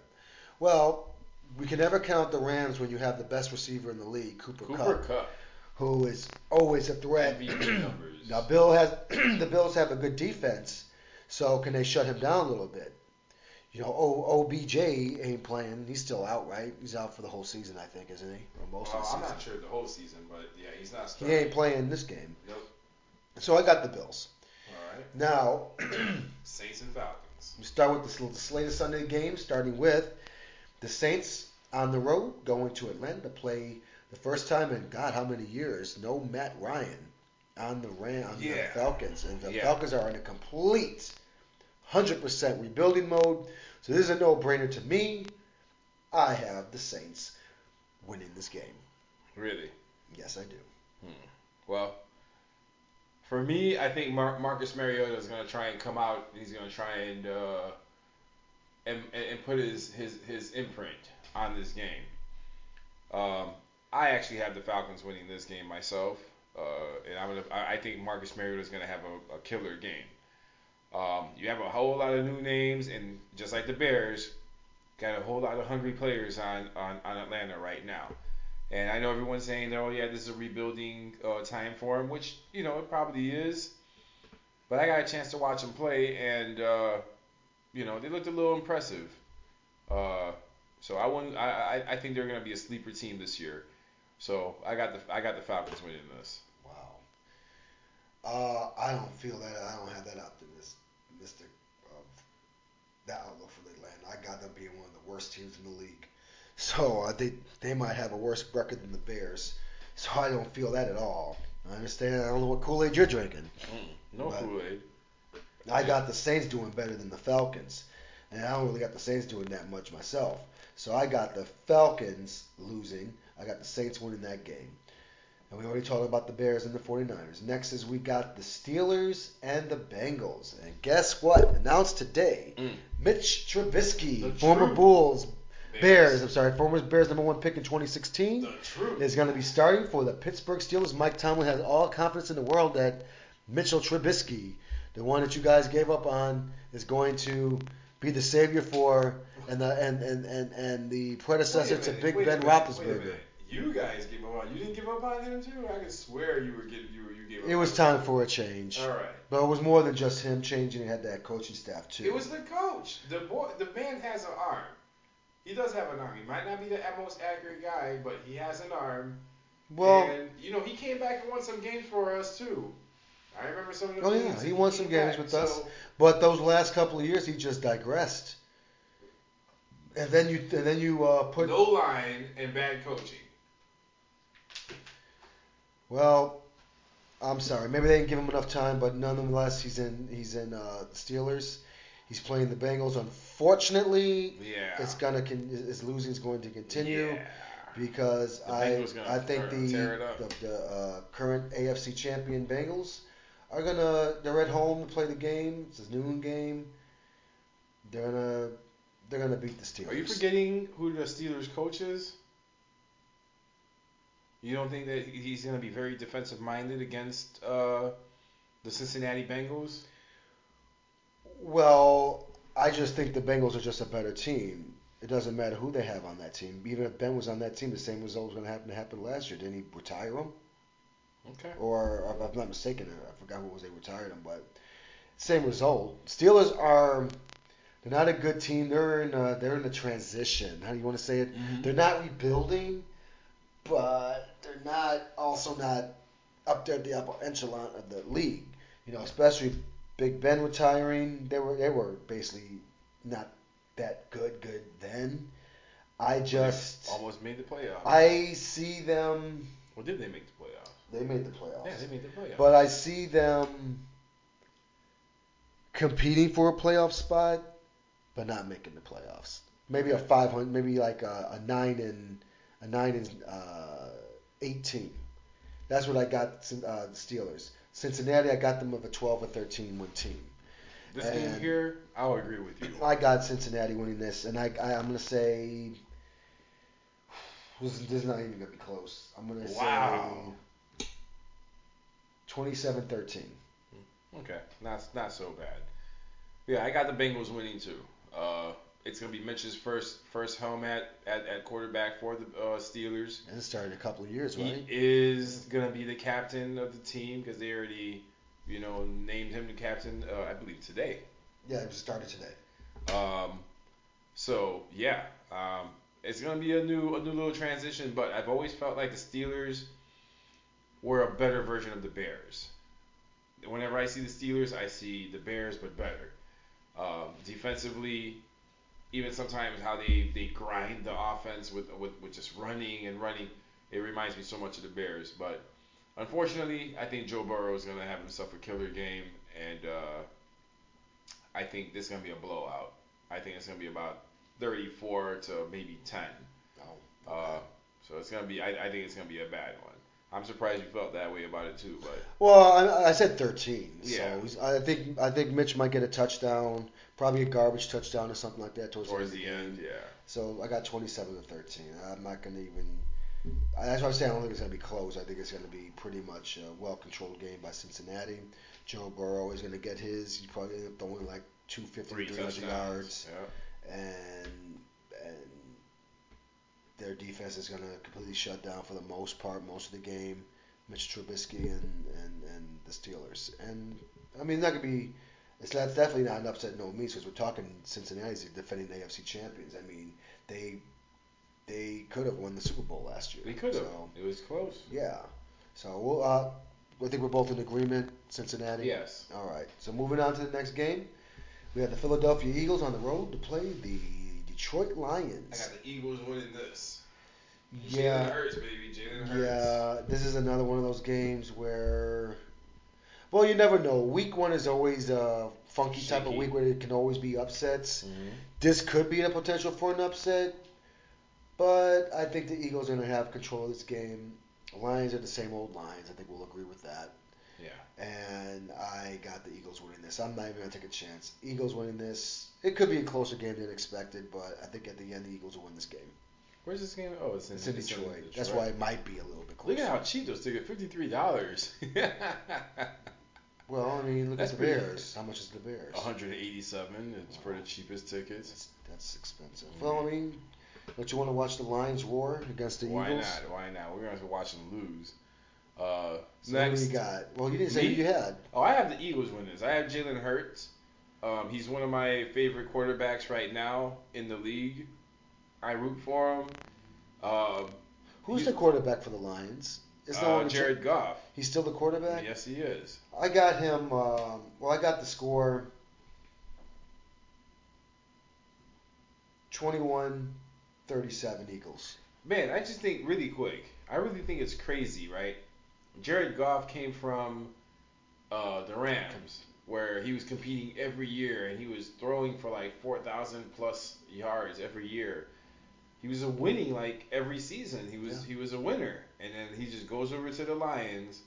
Well, we can never count the Rams when you have the best receiver in the league, Cooper, Cooper Kupp, Kupp. who is always a threat. Now, Bill has the Bills have a good defense, so can they shut him down a little bit? You know, o, OBJ ain't playing. He's still out, right? He's out for the whole season, I think, isn't he? Or most Well, of the I'm season. not sure the whole season, but yeah, he's not He ain't playing this game. Nope. So I got the Bills. All right. Now, Saints and Falcons. we start with the sl- slate of Sunday games, starting with the Saints on the road going to Atlanta to play the first time in God how many years? No Matt Ryan on the Ram on the Falcons, and the Yeah. Falcons are in a complete 100% rebuilding mode. So this is a no-brainer to me. I have the Saints winning this game. Really? Yes, I do. Well, for me, I think Mar- Marcus Mariota is going to try and come out. He's going to try and uh, and, and put his, his his imprint on this game. Um, I actually have the Falcons winning this game myself, uh, and I'm gonna. I think Marcus Mariota is going to have a, a killer game. Um, you have a whole lot of new names, and just like the Bears, got a whole lot of hungry players on on, on Atlanta right now. And I know everyone's saying, oh yeah, this is a rebuilding uh, time for him, which you know it probably is. But I got a chance to watch him play, and uh, you know they looked a little impressive. Uh, so I wouldn't. I, I I think they're going to be a sleeper team this year. So I got the I got the Falcons winning this. Wow. Uh, I don't feel that. I don't have that optimistic of that outlook for the Atlanta. I got them being one of the worst teams in the league. So I think they might have a worse record than the Bears. So I don't feel that at all. I understand. I don't know what Kool Aid you're drinking. No Kool Aid. I got the Saints doing better than the Falcons, and I don't really got the Saints doing that much myself. So I got the Falcons losing. I got the Saints winning that game. And we already talked about the Bears and the 49ers. Next is we got the Steelers and the Bengals. And guess what? Announced today, Mm. Mitch Trubisky, The former truth. Bulls, Bears, I'm sorry, former Bears number one pick in 2016 The truth. is going to be starting for the Pittsburgh Steelers. Mike Tomlin has all confidence in the world that Mitchell Trubisky, the one that you guys gave up on, is going to be the savior for and the and and and, and the predecessor to Big Ben minute, Roethlisberger. You guys gave up on. You didn't give up on him too. I could swear you were getting you were you gave up. It was time for a change, All right. but it was more than just him changing. He had that coaching staff too. It was the coach. The boy. The man has an arm. he does have an arm. He might not be the most accurate guy, but he has an arm. Well, and you know he came back and won some games for us too. I remember some of the oh yeah, he won some games back, with us. But those last couple of years, he just digressed. And then you and then you uh, put no line and bad coaching. well. I'm sorry, maybe they didn't give him enough time, but nonetheless, he's in he's in uh, Steelers. He's playing the Bengals. Unfortunately, Yeah. it's gonna con- his losing is going to continue Yeah. because I I think the tear it up. the, the uh, current AFC champion Bengals are gonna they're at home to play the game. It's a noon game. They're gonna they're gonna beat the Steelers. Are you forgetting who the Steelers coach is? You don't think that he's going to be very defensive minded against uh, the Cincinnati Bengals? Well, I just think the Bengals are just a better team. It doesn't matter who they have on that team. Even if Ben was on that team, the same result was going to happen to happen last year. Didn't he retire him? Okay. Or, if I'm not mistaken, I forgot who it was they retired him, but same result. Steelers are they're not a good team. They're in a, they're in a transition. How do you want to say it? Mhm. They're not rebuilding, but they're not also not up there at the upper echelon of the league. You know, especially Big Ben retiring. They were they were basically not that good good then. I just Almost made the playoffs. I see them. Or did they make the playoffs? They made the playoffs. Yeah, they made the playoffs. But I see them competing for a playoff spot, but not making the playoffs. Maybe a 500, maybe like a, a nine and a nine and uh, eighteen. That's what I got. Uh, the Steelers. Cincinnati, I got them of a 12 or 13 win team. this game here, I'll agree with you. I got Cincinnati winning this, and I, I I'm gonna say this, is- this is not even gonna be close. I'm gonna Wow. say 27-13. Okay, not not so bad. Yeah, I got the Bengals winning too. Uh, it's gonna be Mitch's first first home at, at, at quarterback for the uh, Steelers. And it started a couple of years, right? He is gonna be the captain of the team because they already, you know, named him the captain. Uh, I believe today. Yeah, it just started today. Um, so yeah, um, it's gonna be a new a new little transition. But I've always felt like the Steelers were a better version of the Bears. Whenever I see the Steelers, I see the Bears, but better. Um, defensively, even sometimes how they, they grind the offense with, with with just running and running, it reminds me so much of the Bears. But unfortunately, I think Joe Burrow is gonna have himself a killer game, and uh, I think this is gonna be a blowout. I think it's gonna be about 34 to maybe 10. Oh, Uh, so it's gonna be. I, I think it's gonna be a bad one. I'm surprised you felt that way about it too, but Well, I, I said 13. Yeah. So I think I think Mitch might get a touchdown, probably a garbage touchdown or something like that towards, towards the the end. end, the game. yeah. So I got 27 to 13. I'm not going to even. That's why I'm saying I don't think it's going to be close. I think it's going to be pretty much a well-controlled game by Cincinnati. Joe Burrow is going to get his. He's probably end up throwing like 250, Three 300 touchdowns. yards, Yeah. and and their defense is going to completely shut down for the most part, most of the game. Mitch Trubisky and and and the Steelers. And I mean, going to be. It's that's definitely not an upset no means because we're talking Cincinnati's defending the AFC champions. I mean, they they could have won the Super Bowl last year. They could have. So, It was close. yeah. So we'll, uh, I think we're both in agreement. Cincinnati. Yes. All right. So moving on to the next game, we have the Philadelphia Eagles on the road to play the Detroit Lions. I got the Eagles winning this. Jalen yeah. Hurts, baby. Jalen Hurts. Yeah. This is another one of those games where, well, you never know. Week one is always a funky type of week where it can always be upsets. Mhm. This could be a potential for an upset, but I think the Eagles are going to have control of this game. Lions are the same old Lions. I think we'll agree with that. Yeah. And I got the Eagles winning this. I'm not even to take a chance. Eagles winning this. It could be a closer game than expected, but I think at the end the Eagles will win this game. Where's this game? Oh, it's in, It's in it's Detroit. That's why it might be a little bit Look at how cheap those tickets. Fifty-three dollars. Well, I mean, look That's at the Bears. How much is the Bears? 187. It's for the cheapest tickets. That's, that's expensive. Mm-hmm. Well, I mean, don't you want to watch the Lions roar against the Why Eagles? Why not? Why not? We're gonna have to watch them lose. Uh, So next. What do you got? Well, you didn't say Me? who you had. Oh, I have the Eagles win this. I have Jalen Hurts. Um, he's one of my favorite quarterbacks right now in the league. I root for him. Um, Who's the quarterback for the Lions? Is no uh, Jared Goff. He's still the quarterback. Yes, he is. I got him. Um, well, I got the score. 21-37 Eagles. Man, I just think really quick. I really think it's crazy, right? Jared Goff came from uh, the Rams, where he was competing every year and he was throwing for like 4,000 plus yards every year. He was a winning like every season. He was Yeah. he was a winner, and then he just goes over to the Lions,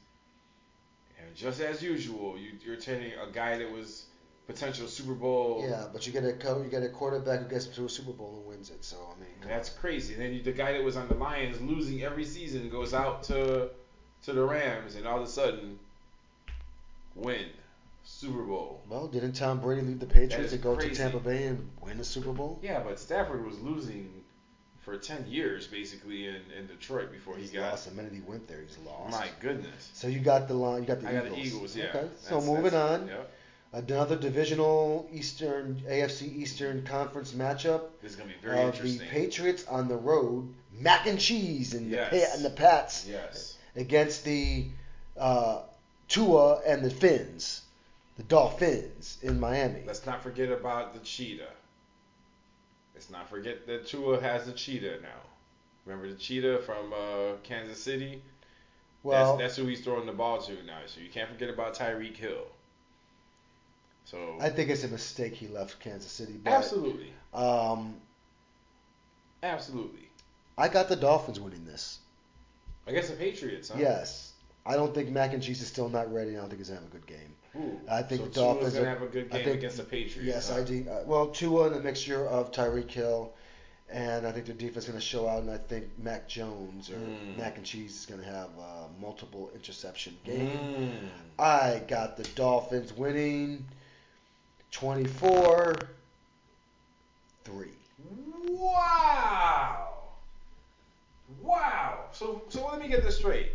and just as usual, you, you're taking a guy that was potential Super Bowl. Yeah, but you get a co- you get a quarterback who gets to a Super Bowl and wins it. So I mean, That's on. crazy. And then you, the guy that was on the Lions losing every season goes out to to the Rams, and all of a sudden win Super Bowl. well, didn't Tom Brady leave the Patriots and go crazy. to Tampa Bay and win the Super Bowl? Yeah, but Stafford was losing for ten years basically in, in Detroit before He's he got. lost the minute he went there. He's lost. My goodness. So you got the line. You got the I got the Eagles. Yeah. Okay. So moving on. Yep. Another divisional Eastern AFC Eastern Conference matchup This is gonna be very of the. Patriots on the road, mac and cheese and Yes. the pa- and the Pats Yes. Against the uh, Tua and the Fins, the Dolphins in Miami. Let's not forget about the cheetah. Let's not forget that Tua has the cheetah now. Remember the cheetah from uh, Kansas City? well, that's, that's who he's throwing the ball to now. So you can't forget about Tyreek Hill. So I think it's a mistake he left Kansas City. But, absolutely, Um, absolutely. I got the Dolphins winning this. I guess the Patriots. Huh? Yes. I don't think mac and cheese is still not ready. I don't think he's gonna have a good game. Ooh. I think so the Dolphins gonna are- have a good game think- against the Patriots. Yes, huh? I do. Uh, well, Tua and a mixture of Tyreek Hill, and I think the defense is going to show out. And I think Mac Jones or Mm. Mac and Cheese is going to have a multiple interception game. Mm. I got the Dolphins winning 24 3. Wow. Wow. So so let me get this straight.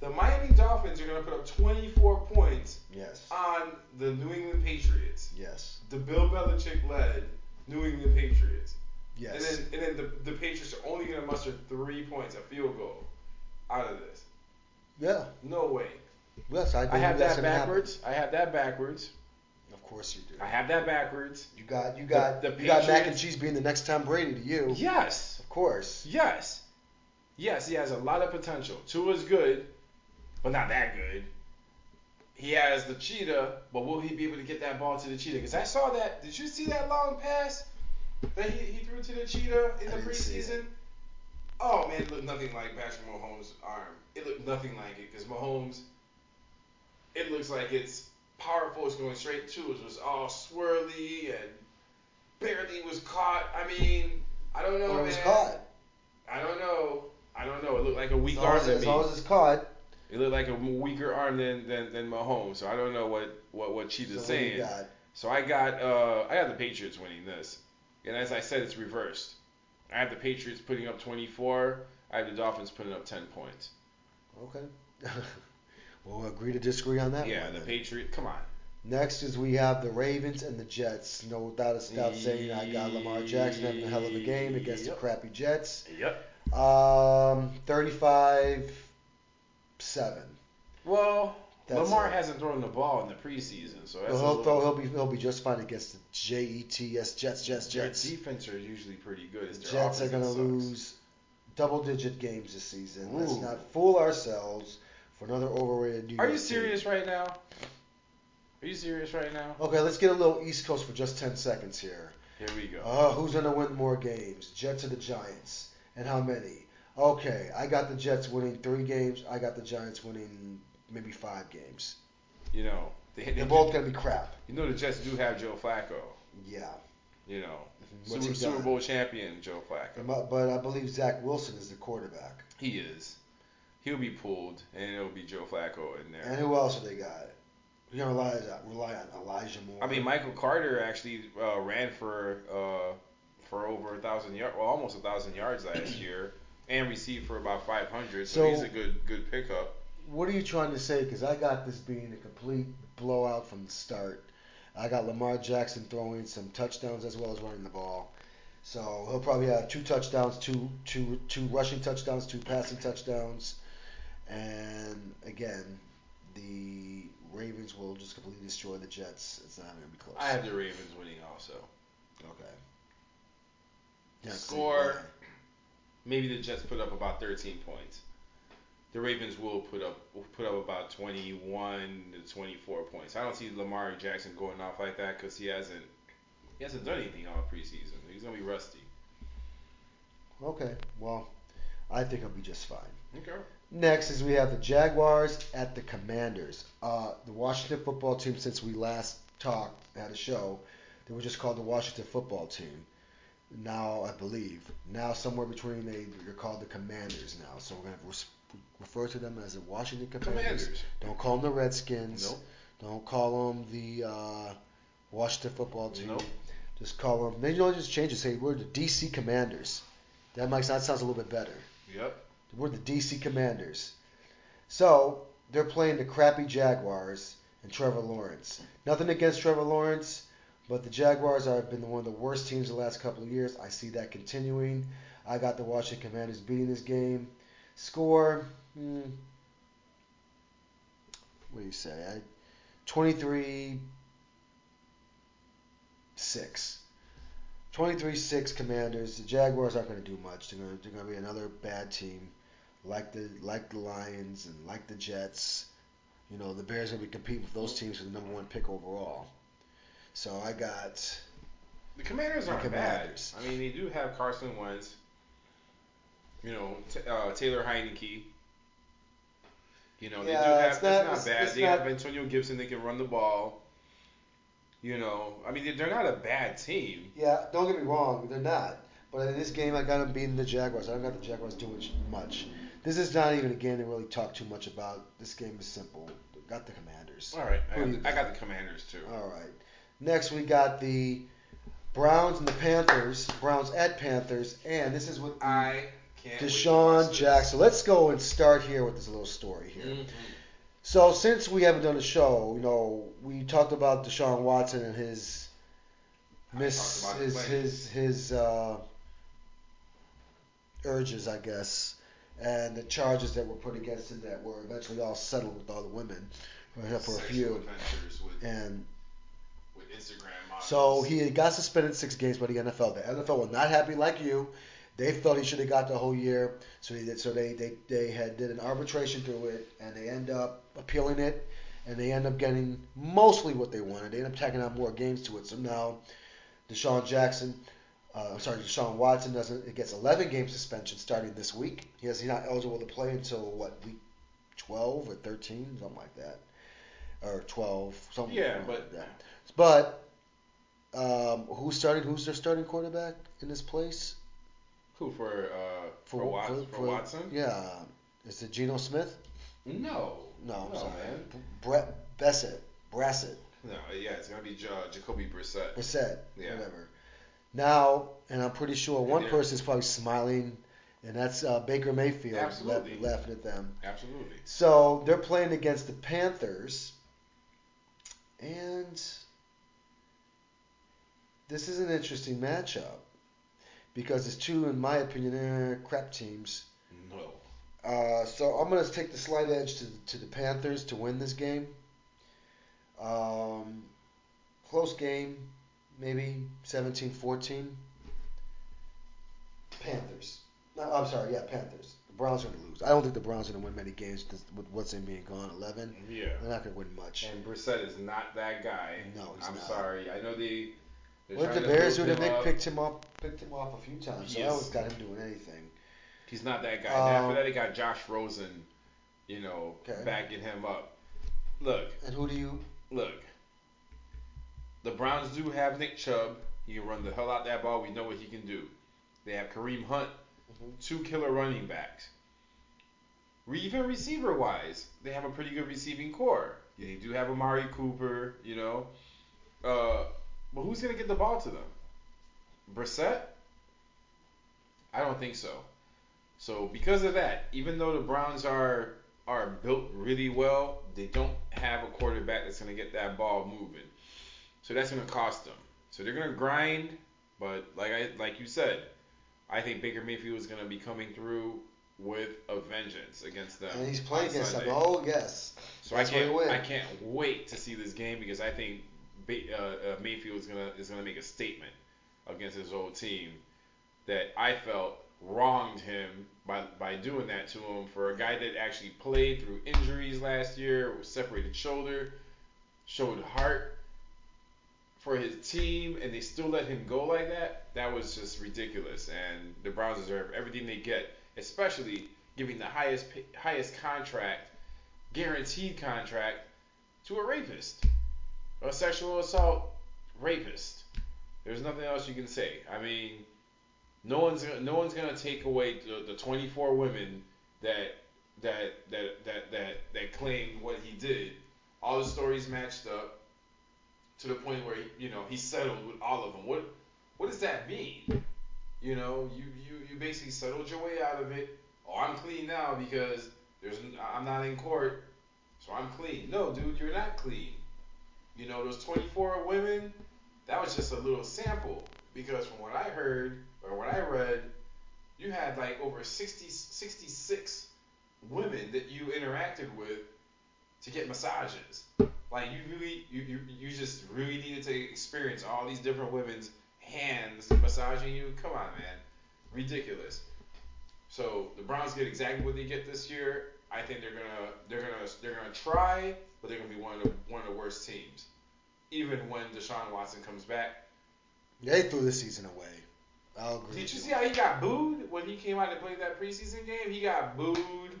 The Miami Dolphins are gonna put up 24 points Yes. on the New England Patriots. Yes. The Bill Belichick led New England Patriots. Yes. And then and then the, the Patriots are only gonna muster three points, a field goal, out of this. yeah. No way. Yes, I, I have that gonna happen. backwards. I have that backwards. Of course you do. I have that backwards. You got you got The- the you got mac and cheese being the next Tom Brady to you. Yes. Of course. Yes. Yes, he has a lot of potential. Tua's good, but not that good. He has the cheetah, but will he be able to get that ball to the cheetah? Because I saw that. Did you see that long pass that he, he threw to the cheetah in the preseason? Oh man, it looked nothing like Patrick Mahomes' arm. It looked nothing like it because Mahomes, it looks like it's powerful. It's going straight to it. It was all swirly and barely was caught. I mean, I don't know. It was man. caught. I don't know. I don't know. It looked like a weak As arm as, to as me. long as it's caught. It looked like a weaker arm than than, than Mahomes. So I don't know what what what So Cheetah's what saying. got? So I got uh I got the Patriots winning this, and as I said, it's reversed. I have the Patriots putting up 24. I have the Dolphins putting up 10 points. Okay. we'll agree to disagree on that yeah, one. the then. Patriot. Come on. Next is we have the Ravens and the Jets. No doubt it's without saying I got Lamar Jackson having a hell of a game against the crappy Jets. Yep. Um, 35 7. Well, That's Lamar it. hasn't thrown the ball in the preseason, so that's a he'll, throw, he'll be he'll be just fine against the J E T S Jets Jets Their Jets. defense are usually pretty good. It's their Jets are going to lose double digit games this season. Let's not fool ourselves for another overrated New Are York you team. serious right now? Are you serious right now? Okay, let's get a little East Coast for just 10 seconds here. Here we go. Uh, who's going to win more games, Jets or the Giants? And how many? Okay, I got the Jets winning three games. I got the Giants winning maybe five games. You know, they, they They're both going to be crap. You know the Jets do have Joe Flacco. Yeah. You know, What's Super, Super? Bowl champion Joe Flacco. But but I believe Zach Wilson is the quarterback. He is. He'll be pulled, and it'll be Joe Flacco in there. And who else have they got? Going to rely, rely on Elijah Moore. I mean, Michael Carter actually uh, ran for uh, for over a thousand yards, well, almost a thousand yards last year, and received for about 500. So, So- he's a good good pickup. What are you trying to say? Because I got this being a complete blowout from the start. I got Lamar Jackson throwing some touchdowns as well as running the ball. So he'll probably have two touchdowns, two two two rushing touchdowns, two passing touchdowns, and again, the Ravens will just completely destroy the Jets. It's not going to be close. I have the Ravens winning also. Okay. Yeah, Score. Maybe the Jets put up about 13 points. The Ravens will put up will put up about 21 to 24 points. I don't see Lamar Jackson going off like that because he hasn't he hasn't done anything all preseason. He's gonna be rusty. Okay. Well, I think I'll be just fine. Okay. Next is we have the Jaguars at the Commanders. Uh, the Washington football team, since we last talked, had a show, they were just called the Washington football team. Now, I believe, now somewhere between they, you're called the Commanders now. So we're going to re- refer to them as the Washington Commanders. Commanders. Don't call them the Redskins. Nope. Don't call them the uh, Washington football team. Nope. Just call them. Then you know, just change it. Say we're the DC Commanders. That makes that sounds a little bit better. Yep. We're the DC Commanders. So they're playing the crappy Jaguars and Trevor Lawrence. Nothing against Trevor Lawrence, but the Jaguars have been one of the worst teams the last couple of years. I see that continuing. I got the Washington Commanders beating this game. Score, hmm, what do you say? I, 23 6. 23-6 Commanders. The Jaguars aren't going to do much. They're going to, they're going to be another bad team, like the like the Lions and like the Jets. You know, the Bears are going to be competing with those teams for the number one pick overall. So I got The Commanders aren't Commanders. bad. I mean, they do have Carson Wentz. You know, t- uh, Taylor Heinicke. You know, they Yeah, do have. it's not- not, it's- bad. it's they not- have Antonio Gibson. They can run the ball. You know, I mean, they're not a bad team. Yeah, don't get me wrong, they're not. But in this game, I got them beating the Jaguars. I don't got the Jaguars doing much. This is not even a game to really talk too much about. This game is simple. Got the Commanders. All right, I got, the, I got the Commanders too. All right. Next, we got the Browns and the Panthers. Browns at Panthers, and this is with I can't. Deshaun. Jackson. Let's go and start here with this little story here. Mhm. So since we haven't done a show, you know, we talked about Deshaun Watson and his miss his his his uh, urges, I guess, and the charges that were put against him that were eventually all settled with all the women, except for a few. with, And with Instagram models. so he got suspended six games by the NFL. The NFL was not happy like you. They felt he should have got the whole year. So he did. So they, they, they had did an arbitration through it, and they end up appealing it, and they end up getting mostly what they wanted. They end up tacking on more games to it. So now, Deshaun Jackson, uh, I'm sorry, Deshaun Watson doesn't. It gets 11 game suspension starting this week. He has he's not eligible to play until what week 12 or 13, something like that, or 12, something. Yeah, like but that. But um, who started? Who's their starting quarterback in this place? who for uh for, For- Wat- for- for, Watson? Yeah, is it Geno Smith? No. No, I'm no, sorry. man. Brett Bessett. Brassett, No, yeah, it's gonna be uh, Jacoby Brissett. Brissett, Yeah. whatever. Now, and I'm pretty sure one person is probably smiling, and that's uh, Baker Mayfield la- Absolutely. laughing at them. Absolutely. So they're playing against the Panthers, and this is an interesting matchup because it's two, in my opinion, eh, crap teams. No. Uh, so I'm going to take the slight edge to to the Panthers to win this game. Um, close game, maybe 17-14. Panthers. No, I'm sorry, yeah, Panthers. The Browns are going to lose. I don't think the Browns are going to win many games with what's in being gone. 11. Yeah. They're not going to win much. And Brissett is not that guy. No, he's I'm not. sorry. I know they. If the Bears would have up. picked him up, picked him off a few times? So I always got him doing anything. He's not that guy. and Um, after that, they got Josh Rosen, you know, Okay. backing him up. Look, And who do you? look. The Browns do have Nick Chubb. He can run the hell out that ball. We know what he can do. They have Kareem Hunt, Mhm. two killer running backs. Re- Even receiver wise, they have a pretty good receiving core. They do have Amari Cooper, you know. Uh, but who's gonna get the ball to them? Brissett? I don't think so. So because of that, even though the Browns are are built really well, they don't have a quarterback that's gonna get that ball moving. So that's gonna cost them. So they're gonna grind But like I like you said, I think Baker Mayfield is going to be coming through with a vengeance against them. And he's playing against them. Oh yes. So That's I can't. I can't wait to see this game because I think uh, uh, Mayfield is gonna is gonna make a statement against his old team that I felt wronged him by by doing that to him for a guy that actually played through injuries last year, separated shoulder, showed heart for his team, and they still let him go like that. That was just ridiculous. And the Browns deserve everything they get, especially giving the highest highest contract, guaranteed contract, to a rapist, a sexual assault rapist. There's nothing else you can say. I mean, no one's no one's gonna take away the, the 24 women that that that that that that claim what he did. All the stories matched up to the point where he, you know he settled with all of them. What what does that mean? You know, you you you basically settled your way out of it. Oh, I'm clean now because there's I'm not in court, so I'm clean. No, dude, you're not clean. You know, those 24 women, that was just a little sample because from what I heard or what I read, you had like over 60 66 women that you interacted with to get massages. Like you really, you, you, you just really needed to experience all these different women's hands massaging you. Come on, man, ridiculous. So the Browns get exactly what they get this year. I think they're gonna, they're gonna, they're gonna try, but they're gonna be one of the one of the worst teams. Even when Deshaun Watson comes back. They threw the season away. I'll agree. Did you see how he got booed when he came out to play that preseason game? He got booed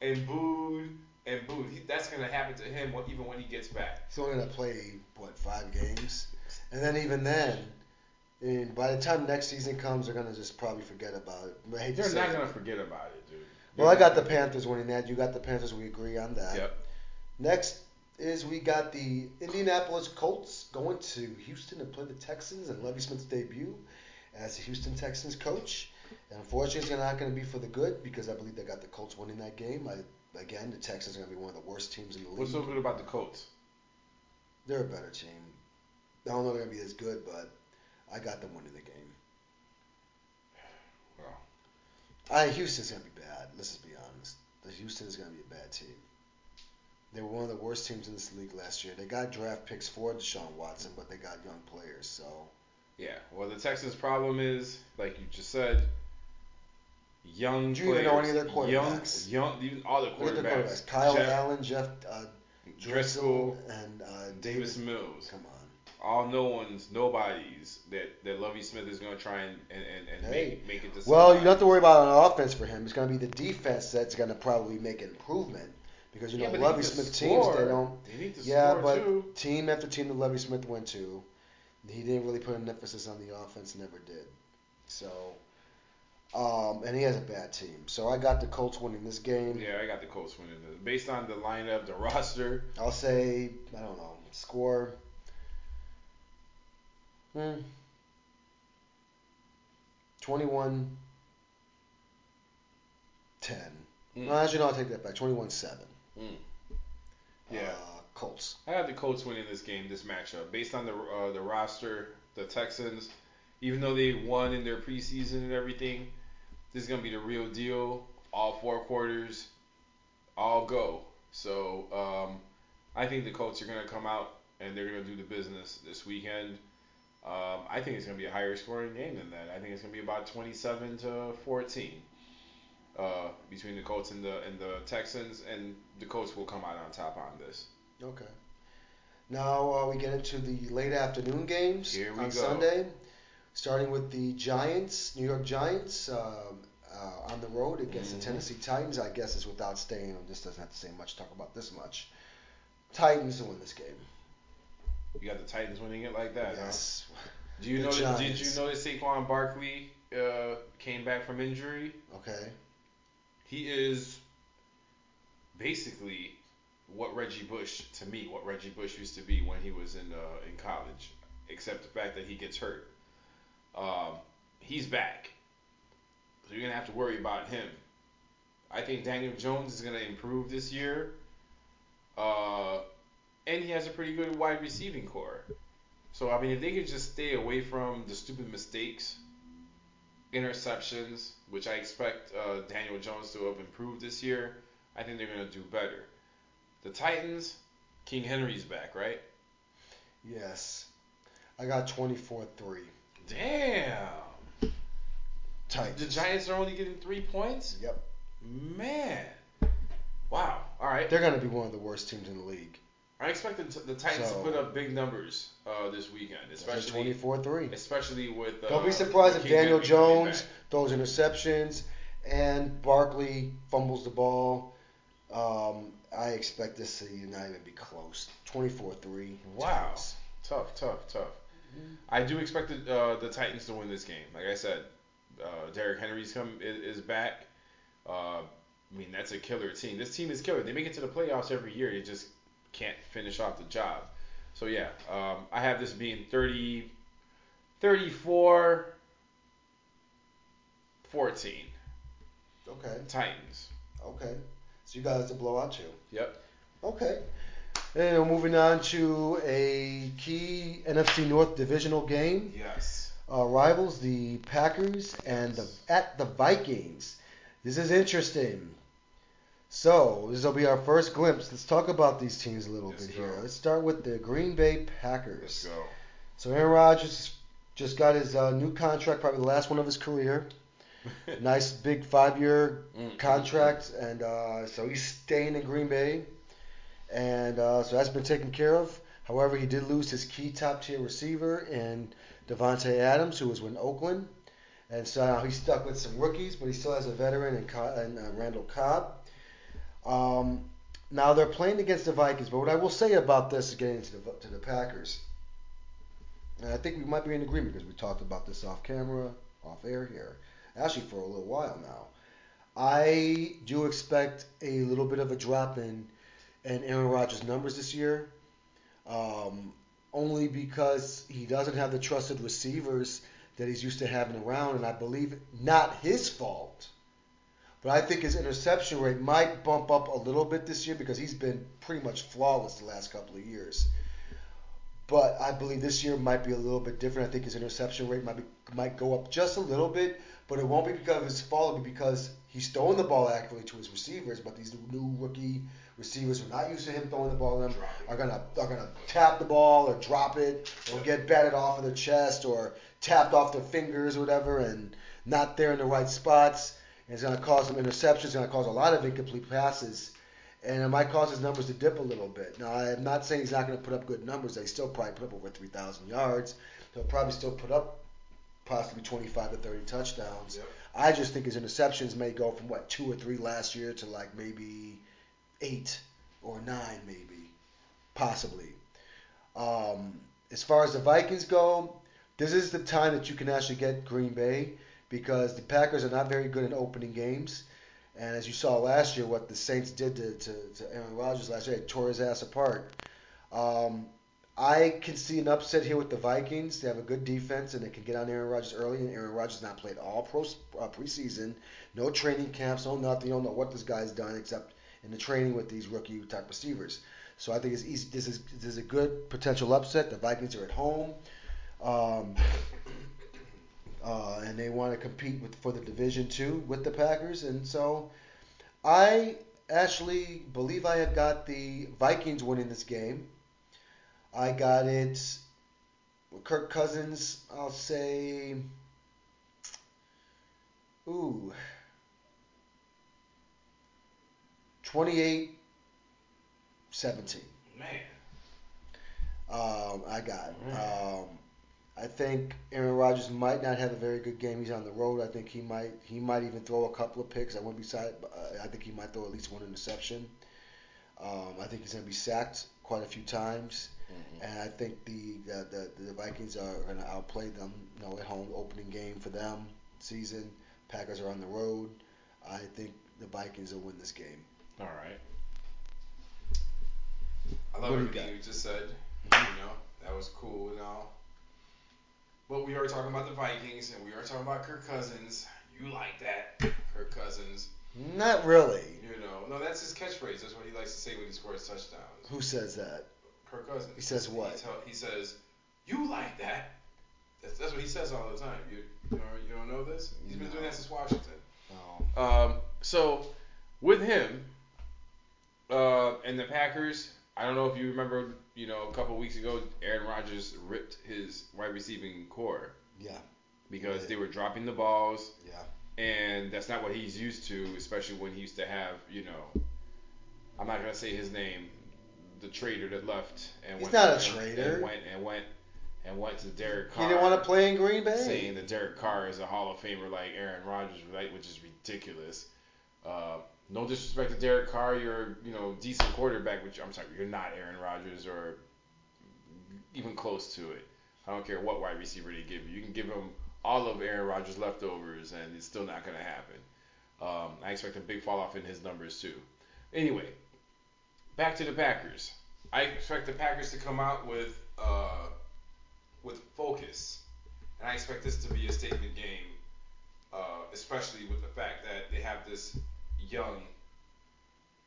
and booed and booed. He, that's gonna happen to him even when he gets back. He's only gonna play what five games, and then even then, and by the time next season comes, they're gonna just probably forget about it. I hate They're say not it. gonna forget about it, dude. Well, I got the Panthers winning that. You got the Panthers. We agree on that. Yep. Next is we got the Indianapolis Colts going to Houston to play the Texans and Lovie Smith's debut as the Houston Texans coach. And unfortunately, it's not going to be for the good because I believe they got the Colts winning that game. I, again, the Texans are going to be one of the worst teams in the league. What's so good about the Colts? They're a better team. I don't know they're going to be as good, but I got them winning the game. Well, I Houston's going to be bad. Let's just be honest. The Houston is going to be a bad team. They were one of the worst teams in this league last year. They got draft picks for Deshaun Watson, but they got young players. So yeah. Well, the Texans' problem is, like you just said, young Do you even players. know any of their quarterbacks? Young, young, even all the look at the quarterbacks. quarterbacks: Kyle Jeff Allen, Jeff uh, Driskel, and uh, Davis. Mills. Come on. All no ones, nobodies that that Lovie Smith is gonna try and and, and, Hey. make make it to. Well, you don't have to worry about an offense for him. It's going to be the defense that's going to probably make an improvement because you know Lovie Smith teams score. they don't. They need to Yeah, but too. team after team that Lovie Smith went to, he didn't really put an emphasis on the offense. Never did. So, um, and he has a bad team. So I got the Colts winning this game. Yeah, I got the Colts winning this. Based on the lineup, the roster, I'll say I don't know score. Hmm. 21 10. Mm. No, actually, no, I'll take that back. 21 7. Mm. Yeah. Uh, Colts. I have the Colts winning this game, this matchup. Based on the uh, the roster, the Texans, even though they won in their preseason and everything, this is gonna be the real deal. All four quarters, all go. So um, I think the Colts are gonna come out and they're gonna do the business this weekend. Um, I think it's gonna be a higher scoring game than that. I think it's gonna be about 27 to 14 uh, between the Colts and the and the Texans, and the Colts will come out on top on this. Okay. Now uh, we get into the late afternoon games Here we on go. Sunday, starting with the Giants, New York Giants, um, uh, on the road against Mhm. the Tennessee Titans. I guess it's without staying. This doesn't have to say much. Talk about this much. Titans win this game. You got the Titans winning it like that. huh? Yes. Do you know? Did you notice Saquon Barkley uh, came back from injury? Okay. He is basically what Reggie Bush to me, what Reggie Bush used to be when he was in uh, in college, except the fact that he gets hurt. Um, he's back, so you're gonna have to worry about him. I think Daniel Jones is gonna improve this year, uh, and he has a pretty good wide receiving core. So I mean, if they could just stay away from the stupid mistakes, interceptions, which I expect uh, Daniel Jones to have improved this year, I think they're gonna do better. The Titans, King Henry's back, right? Yes. I got 24 3. Damn. Titans. The Giants are only getting three points. Yep. Man. Wow. All right. They're going to be one of the worst teams in the league. I expect the, the Titans So- to put up big numbers uh, this weekend, especially 24 3. especially with. Uh, Don't be surprised if Daniel Jones throws interceptions and Barkley fumbles the ball. Um, I expect this to not even be close. 24 3. Wow. Tough, tough, tough. I do expect the, uh, the Titans to win this game. Like I said, uh, Derrick Henry's come is, is back. Uh, I mean, that's a killer team. This team is killer. They make it to the playoffs every year. They just can't finish off the job. So yeah, um, I have this being 30, 34, 14. Okay. Titans. Okay. So you guys to blow out too. Yep. Okay. And we're moving on to a key NFC North divisional game. Yes. uh, rivals, the Packers and the at the Vikings. This is interesting. So this will be our first glimpse. Let's talk about these teams a little Let's bit go. here. Let's start with the Green Bay Packers. Let's go. So Aaron Rodgers just got his uh, new contract, probably the last one of his career. nice big five-year Mm. contract, and uh, so he's staying in Green Bay, and uh, so that's been taken care of. However, he did lose his key top-tier receiver in Davante Adams, who was with Oakland, and so now he's stuck with some rookies, but he still has a veteran in, Co- uh, Randall Cobb. Um, now they're playing against the Vikings, but what I will say about this is getting to the to the Packers, and I think we might be in agreement because we talked about this off camera, off air here, actually for a little while now. I do expect a little bit of a drop in in Aaron Rodgers' numbers this year, um, only because he doesn't have the trusted receivers that he's used to having around, and I believe not his fault. But I think his interception rate might bump up a little bit this year because he's been pretty much flawless the last couple of years. But I believe this year might be a little bit different. I think his interception rate might be, might go up just a little bit, but it won't be because of his fault. It'll be because he's throwing the ball accurately to his receivers. But these new rookie receivers who are not used to him throwing the ball to them are gonna are gonna tap the ball or drop it or get batted off of their chest or tapped off their fingers or whatever and not there in the right spots. And it's gonna cause some interceptions. It's gonna cause a lot of incomplete passes and it might cause his numbers to dip a little bit. Now, I'm not saying he's not going to put up good numbers. They still probably put up over 3,000 yards. He'll probably still put up possibly 25 to 30 touchdowns. Yep. I just think his interceptions may go from what two or three last year to like maybe eight or nine, maybe, possibly. Um, as far as the Vikings go, this is the time that you can actually get Green Bay because the Packers are not very good in opening games. And as you saw last year, what the Saints did to, to, to Aaron Rodgers last year, they tore his ass apart. Um, I can see an upset here with the Vikings. They have a good defense and they can get on Aaron Rodgers early. And Aaron Rodgers not played all pro uh, preseason, no training camps, no nothing. You don't know what this guy's done except in the training with these rookie type receivers. So I think it's easy. This is this is a good potential upset. The Vikings are at home. Um, uh, and they want to compete with for the division too with the Packers, and so I actually believe I have got the Vikings winning this game. I got it. Kirk Cousins, I'll say. Ooh. 28 17. Man. Um, I got. Um, I think Aaron Rodgers might not have a very good game. He's on the road. I think he might he might even throw a couple of picks. I wouldn't be side. I think he might throw at least one interception. Um, I think he's going to be sacked quite a few times, Mhm. and I think the the, the, the Vikings are going to outplay them. You know, at home opening game for them season. Packers are on the road. I think the Vikings will win this game. All right. I love What do you you just said. Mhm. You know, that was cool and all. But we are talking about the Vikings and we are talking about Kirk Cousins. You like that, Kirk Cousins. Not really. You know, no, that's his catchphrase. That's what he likes to say when he scores touchdowns. Who says that? Kirk cousin. He says what? He, tell, he says, You like that? That's, that's what he says all the time. You you don't, you don't know this? He's been doing that since Washington. Oh. Um, so with him uh, and the Packers, I don't know if you remember, you know, a couple weeks ago, Aaron Rodgers ripped his wide receiving core Yeah. because Yeah. they were dropping the balls, Yeah. and that's not what he's used to, especially when he used to have, you know, I'm not gonna say his name, the trader that left and He's went not a and- traitor. and went and went and went to Derek Carr. He didn't want to play in Green Bay. saying that Derek Carr is a Hall of Famer like Aaron Rodgers, right? Which is ridiculous. Uh, no disrespect to Derek Carr, you're you know decent quarterback, which I'm sorry, you're not Aaron Rodgers or even close to it. I don't care what wide receiver they give you. You can give him all of Aaron Rodgers' leftovers, and it's still not going to happen. Um, I expect a big fall off in his numbers too. Anyway, back to the Packers. I expect the Packers to come out with uh, with focus, and I expect this to be a statement game, uh, especially with the fact that they have this young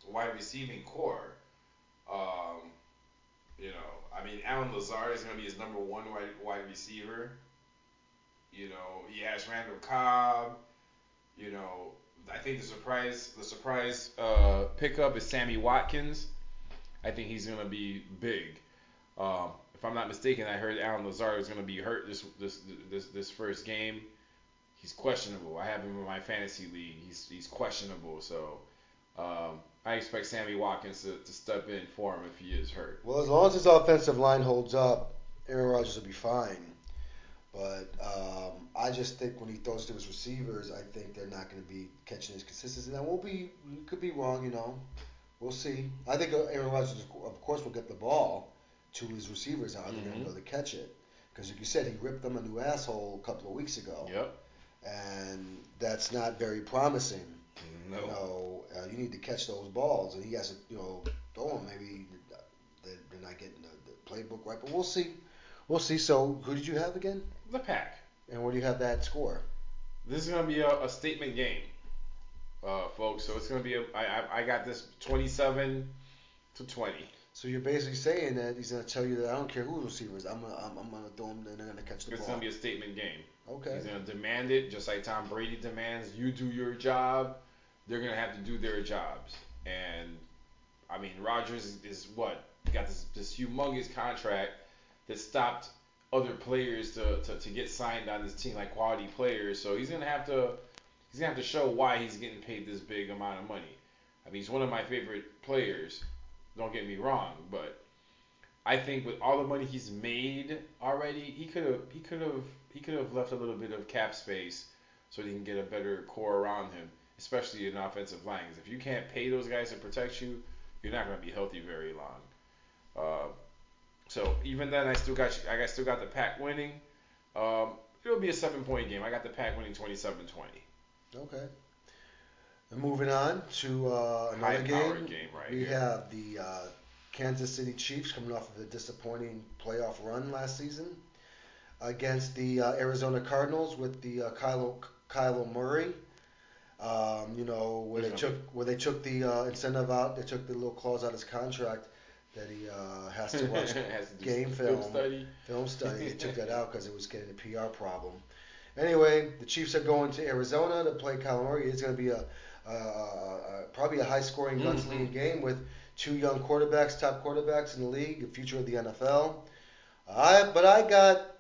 wide receiving core. Um, you know, I mean, Allen Lazard is going to be his number one wide, wide receiver. You know, he has Randall Cobb. You know, I think the surprise the surprise uh, pickup is Sammy Watkins. I think he's going to be big. Um, if I'm not mistaken, I heard Allen Lazard is going to be hurt this this this this first game. He's questionable. I have him in my fantasy league. He's he's questionable. So um, I expect Sammy Watkins to, to step in for him if he is hurt. Well, as long as his offensive line holds up, Aaron Rodgers will be fine. But um, I just think when he throws to his receivers, I think they're not going to be catching his consistency. Now, we'll be, we could be wrong, you know. We'll see. I think Aaron Rodgers, of course, will get the ball to his receivers. How they're going to Mhm. be able to catch it? Because, like you said, he ripped them a new asshole a couple of weeks ago, Yep. and that's not very promising. No. You know, uh, you need to catch those balls, and he has to, you know, throw them. Maybe they're, they're not getting the, the playbook right, but we'll see. We'll see. So, who did you have again? The pack. And where do you have that score? This is gonna be a, a statement game, uh, folks. So it's gonna be a. I, I, I got this 27 to 20. So you're basically saying that he's going to tell you that I don't care who the receiver is. I'm gonna, I'm, I'm going to throw them, and they're going to catch the It's ball. It's gonna be a statement game. okay. He's gonna demand it, just like Tom Brady demands. You do your job. They're gonna have to do their jobs. And I mean, Rodgers is, what got this this humongous contract that stopped other players to, to, to get signed on this team like quality players. So he's gonna have to he's gonna have to show why he's getting paid this big amount of money. I mean, he's one of my favorite players. Don't get me wrong, but I think with all the money he's made already, he could have he could have he could have left a little bit of cap space so he can get a better core around him, especially in offensive lines. if you can't pay those guys to protect you, you're not going to be healthy very long. Uh, so even then, I still got I still got the pack winning. Um, it'll be a seven point game. I got the pack winning 27-20. Okay. And moving on to uh, another game. game right we here. have the uh, Kansas City Chiefs coming off of a disappointing playoff run last season against the uh, Arizona Cardinals with the uh, Kylo Kylo Murray. Um, you know where they took where they took the uh, incentive out. They took the little clause out of his contract that he uh, has to watch Has to game film film. study. film study. They took that out because it was getting a PR problem. Anyway, the Chiefs are going to Arizona to play Kyler Murray. It's going to be a, probably a high-scoring, gunslinging Mhm. game with two young quarterbacks, top quarterbacks in the league, the future of the NFL. I but I got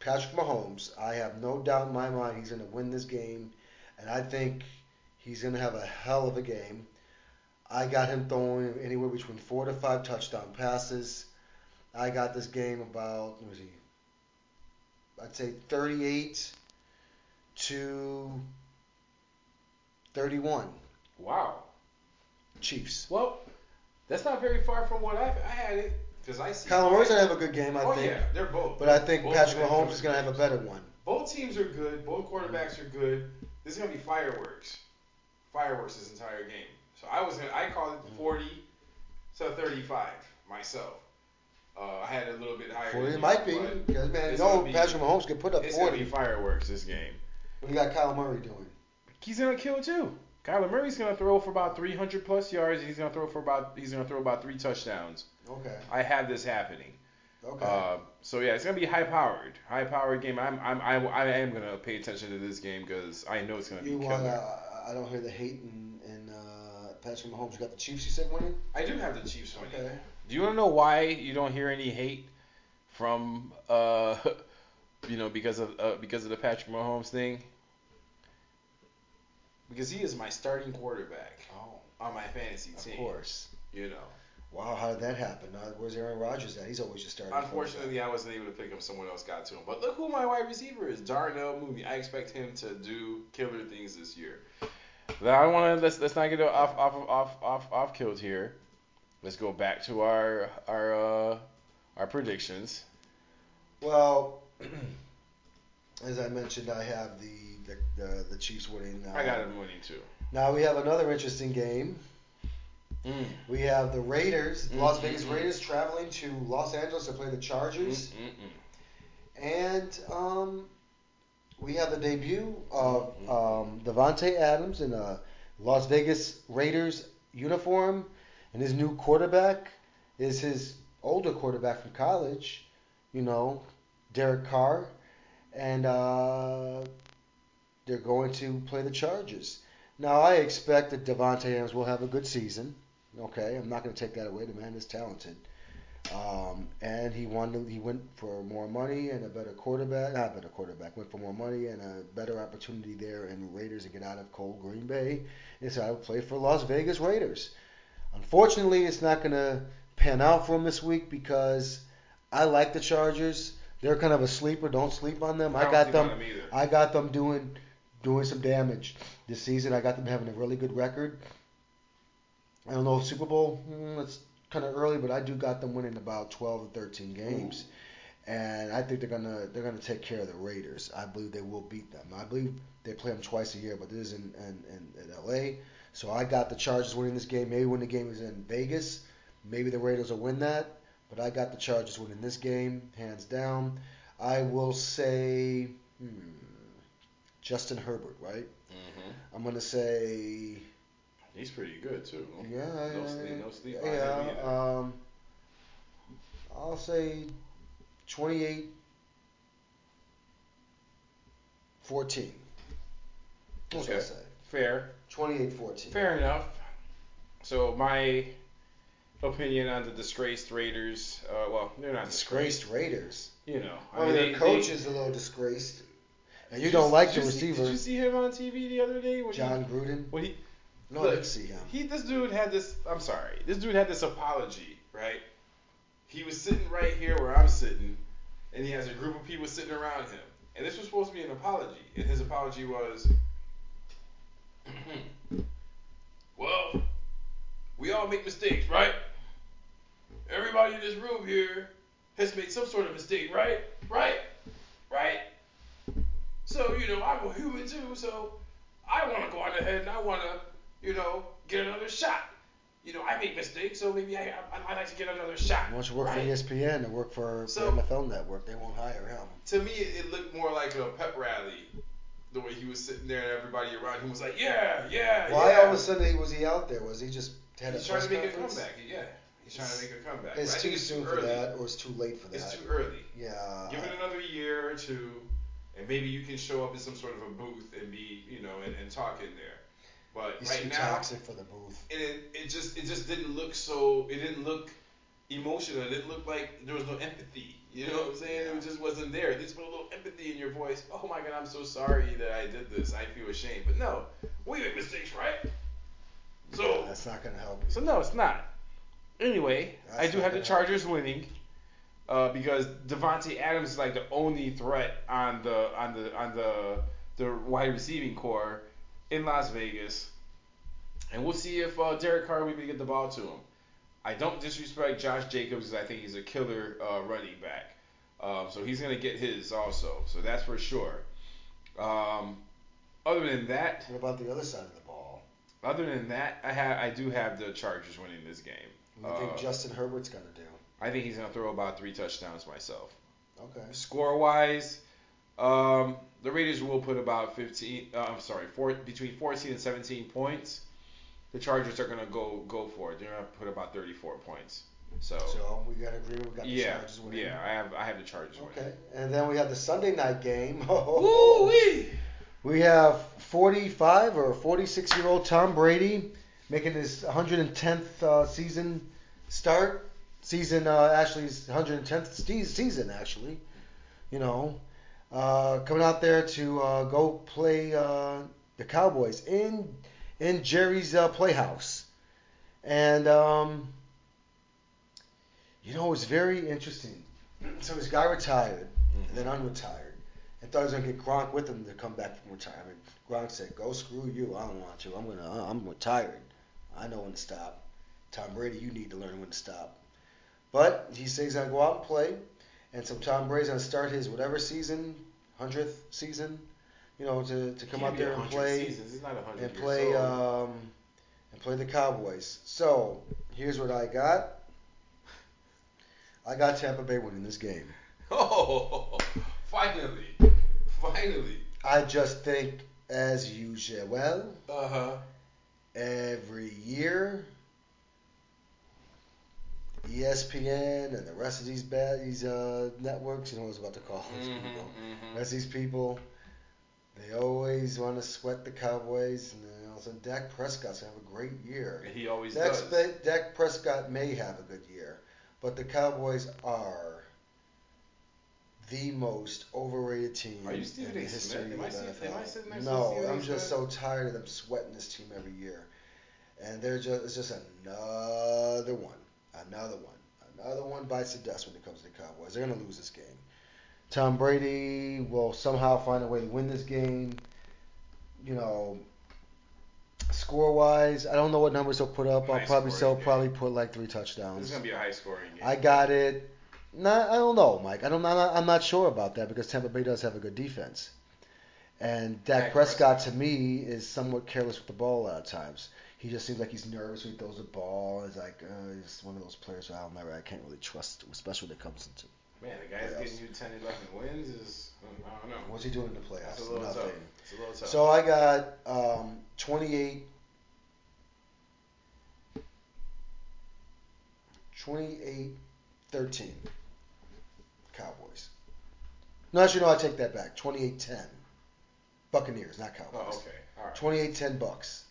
Patrick Mahomes. I have no doubt in my mind he's going to win this game, and I think he's going to have a hell of a game. I got him throwing anywhere between four to five touchdown passes. I got this game about let me see. I'd say 38 to 31 Wow. Chiefs. Well, that's not very far from what I, I had it because I see. Kyler Murray's gonna have a good game, I oh think, yeah, they're both. but I think both Patrick Mahomes is gonna have a better one. Both teams are good. Both quarterbacks are good. This is gonna be fireworks. Fireworks this entire game. So I was gonna, I called it 40 to 35 myself. Uh, I had it a little bit higher. 40 than it might be because man, you it's know gonna be- Patrick Mahomes can put up It's gonna be 40. fireworks this game. What do you got Kyle Murray doing? He's gonna kill too. Kyler Murray's gonna throw for about 300 plus yards. And he's gonna throw for about he's gonna throw about three touchdowns. Okay. I have this happening. Okay. Uh, so yeah, it's gonna be high powered, high powered game. I'm I'm I, I am gonna pay attention to this game because I know it's gonna you be want? killer. Uh, I don't hear the hate and and uh, Patrick Mahomes. You got the Chiefs. You said winning. I do have the Chiefs winning. Okay. Do you want to know why you don't hear any hate from uh, you know, because of uh, because of the Patrick Mahomes thing? Because he is my starting quarterback Oh, on my fantasy team. of course. You know. Wow, how did that happen? Uh, where's Aaron Rodgers at? He's always just starting. Unfortunately, I wasn't able to pick him. Someone else got to him. But look who my wide receiver is, Darnell Mooney. I expect him to do killer things this year. But I want to let's let's not get off off off off off killed here. Let's go back to our our uh, our predictions. Well, as I mentioned, I have the the, the, the Chiefs winning. Uh, I got him winning too. Now we have another interesting game. Mm. We have the Raiders, Las Mm, Vegas mm. Raiders, traveling to Los Angeles to play the Chargers, Mm-mm-mm. and um, we have the debut of Mm-hmm. um, Davante Adams in a Las Vegas Raiders uniform, and his new quarterback is his older quarterback from college, you know, Derek Carr, and uh, they're going to play the Chargers. Now I expect that Davante Adams will have a good season. Okay, I'm not going to take that away. The man is talented. Um, and he won. He went for more money and a better quarterback. Not a better quarterback. Went for more money and a better opportunity there in Raiders to get out of cold Green Bay. And so I would play for Las Vegas Raiders. Unfortunately, it's not going to pan out for him this week because I like the Chargers. They're kind of a sleeper. Don't sleep on them. I, don't got them. either. I got them doing doing some damage this season. I got them having a really good record. I don't know if Super Bowl. Mm, it's kind of early, but I do got them winning about 12 or 13 games, and I think they're gonna they're gonna take care of the Raiders. I believe they will beat them. I believe they play them twice a year, but this is in in, in, in L.A. So I got the Chargers winning this game. Maybe when the game is in Vegas, maybe the Raiders will win that. But I got the Chargers winning this game, hands down. I will say hmm, Justin Herbert, right? Mm-hmm. I'm gonna say He's pretty good too. yeah, No sleep, no sleep yeah. Um, I'll say 28 14. That's Okay. say. Fair. 28 14. Fair enough. So my opinion on the disgraced Raiders. Uh, well, they're not disgraced. Disgraced Raiders. You know, I mean, they- their coach they- is a little disgraced. And you don't like the receiver, did you see him on TV the other day? When John He, Gruden. when he, No, I didn't see him. He, this dude had this. I'm sorry. This dude had this apology, right? He was sitting right here where I'm sitting, and he has a group of people sitting around him. And this was supposed to be an apology, and his apology was, "Well, we all make mistakes, right? Everybody in this room here has made some sort of mistake, right? Right? Right? So you know, I'm a human too, so I want to go on ahead and I want to, you know, get another shot. You know, I make mistakes, so maybe I, I I'd like to get another shot. Don't you work right? for ESPN or work for, So- NFL Network? They won't hire him. To me, it, it looked more like a pep rally. The way he was sitting there and everybody around him was like, yeah, yeah, Why yeah. all of a sudden was he out there? Was he just had He's a trying to make conference? a comeback. Yeah, he's trying to make a comeback. It's too it's soon too for that, or it's too late for that. It's too early. yeah. Give it another year or two, and maybe you can show up in some sort of a booth and be, you know, and, and talk in there. But He's right too now, toxic for the booth. and it, it just it just didn't look so it didn't look emotional. It didn't look like there was no empathy. You know what I'm saying? It just wasn't there. At least put a little empathy in your voice. Oh my God, I'm so sorry that I did this. I feel ashamed. But no, we make mistakes, right? So That's not gonna help. you. so no, it's not. Anyway, I do have the Chargers winning. Uh, because Davante Adams is like the only threat on the on the on the the wide receiving core in Las Vegas, and we'll see if uh, Derek Carr will be able to get the ball to him. I don't disrespect Josh Jacobs because I think he's a killer uh, running back, um, so he's gonna get his also. So that's for sure. Um, other than that, What about the other side of the ball? other than that, I have I do have the Chargers winning this game. What do you think Uh, Justin Herbert's gonna do? I think he's gonna throw about three touchdowns myself. Okay. Score wise, um, the Raiders will put about 15. Uh, I'm sorry, four, between 14 and 17 points. The Chargers are gonna go go for it. They're gonna put about 34 points. So, So we got to agree. We got the yeah, Chargers winning. yeah, I have I have the Chargers Okay, and then we have the Sunday night game. winning. Woo-wee. We have 45 or 46 year old Tom Brady making his 110th uh, season start. Season uh, actually 110th season actually. You know, uh, coming out there to uh, go play uh, the Cowboys in in Jerry's uh, Playhouse, and um, you know it was very interesting. So this guy retired and then unretired and thought he was gonna get Gronk with him to come back from retirement. Gronk said, "Go screw you. I don't want to. I'm gonna. I'm retired. I know when to stop. Tom Brady, you need to learn when to stop." But he says he's gonna go out and play, and so Tom Brady's gonna start his whatever season, hundredth season, you know, to, to come out there and play and play um and play the Cowboys. So here's what I got. I got Tampa Bay winning this game. Oh, finally, finally. I just think, as usual, Uh huh. Every year, ESPN and the rest of these bad these uh, networks, you know what I was about to call these Mhm, people. mhm. Rest of these people, they always want to sweat the Cowboys, and then all of a sudden Dak Prescott's gonna have a great year. He always Dak, does. Dak Prescott may have a good year, but the Cowboys are the most overrated team Are you in the history Smith? Of see- NFL. am I sitting next to no. I'm just so tired of them sweating this team every year, and they're just it's just another one, another one, another one bites the dust when it comes to the Cowboys. They're gonna lose this game. Tom Brady will somehow find a way to win this game. You know, score wise, I don't know what numbers he'll put up. I'll High probably still game. probably put like three touchdowns. This is gonna be a high scoring game. I got it. Not, I don't know, Mike. I don't. I'm not, I'm not sure about that because Tampa Bay does have a good defense, and Dak, Dak Prescott, Prescott. to me is somewhat careless with the ball a lot of times. He just seems like he's nervous when he throws the ball. He's like uh, he's one of those players I'll never, I can't really trust, especially when it comes into. Man, the guy's Playoffs. getting you 10, 11 wins is I don't know. What's he doing in the playoffs? a little Nothing. tough. It's a little tough. So I got um, 28, 28, 13 Cowboys. No, actually, no, I take that back. 28, 10 Buccaneers, not Cowboys. oh, okay. All right. 28, 10 Bucks.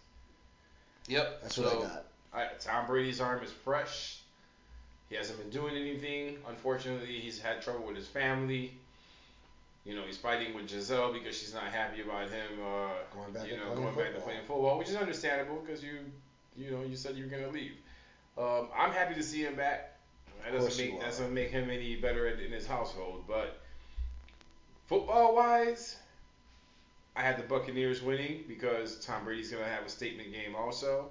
Yep. That's so, what I got. right, Tom Brady's arm is fresh. He hasn't been doing anything. Unfortunately, he's had trouble with his family. You know, he's fighting with Gisele because she's not happy about him. Uh, Going back you know, going back to playing football, which is understandable because you, you know, you said you were gonna leave. Um, I'm happy to see him back. That doesn't make are. doesn't make him any better in, in his household, but football wise, I had the Buccaneers winning because Tom Brady's gonna have a statement game also.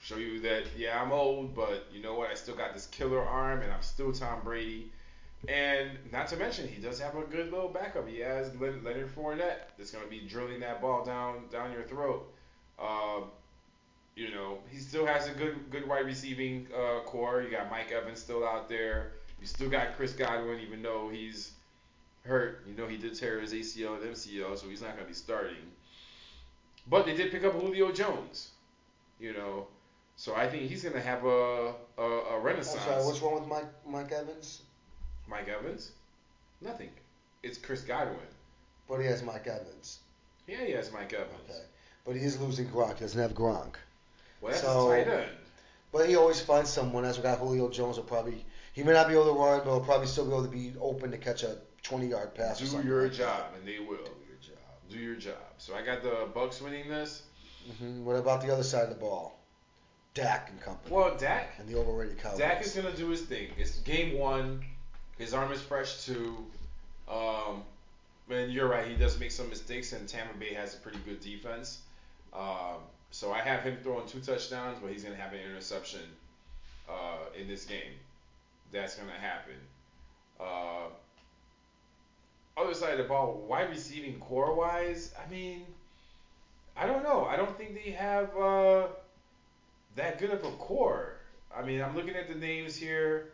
Show you that yeah I'm old, but you know what? I still got this killer arm, and I'm still Tom Brady. And not to mention, he does have a good little backup. He has Leonard Fournette that's gonna be drilling that ball down down your throat. Um, you know, he still has a good good wide receiving uh, core. You got Mike Evans still out there. You still got Chris Godwin, even though he's hurt. You know, he did tear his ACL and MCL, so he's not going to be starting. But they did pick up Julio Jones. You know, so I think he's going to have a a, a I'm renaissance. sorry, what's wrong with Mike Mike Evans? Mike Evans? Nothing. It's Chris Godwin. But he has Mike Evans. Yeah, he has Mike Evans. Okay. But he is losing Gronk. He doesn't have Gronk. Well, that's So- tight end. But he always finds someone. That's what got Julio Jones will probably. He may not be able to run, but he'll probably still be able to be open to catch a 20 yard pass. Do your like job, and they will. Do your job. Do your job. So I got the Bucks winning this. hmm What about the other side of the ball? Dak and company. Well, Dak and the overrated Cowboys. Dak is gonna do his thing. It's game one. His arm is fresh too. Um, and you're right. He does make some mistakes, and Tampa Bay has a pretty good defense. Um, so I have him throwing two touchdowns, but he's gonna have an interception uh, in this game. That's gonna happen. Uh, other side of the ball, wide receiving core wise, I mean, I don't know. I don't think they have uh, that good of a core. I mean, I'm looking at the names here,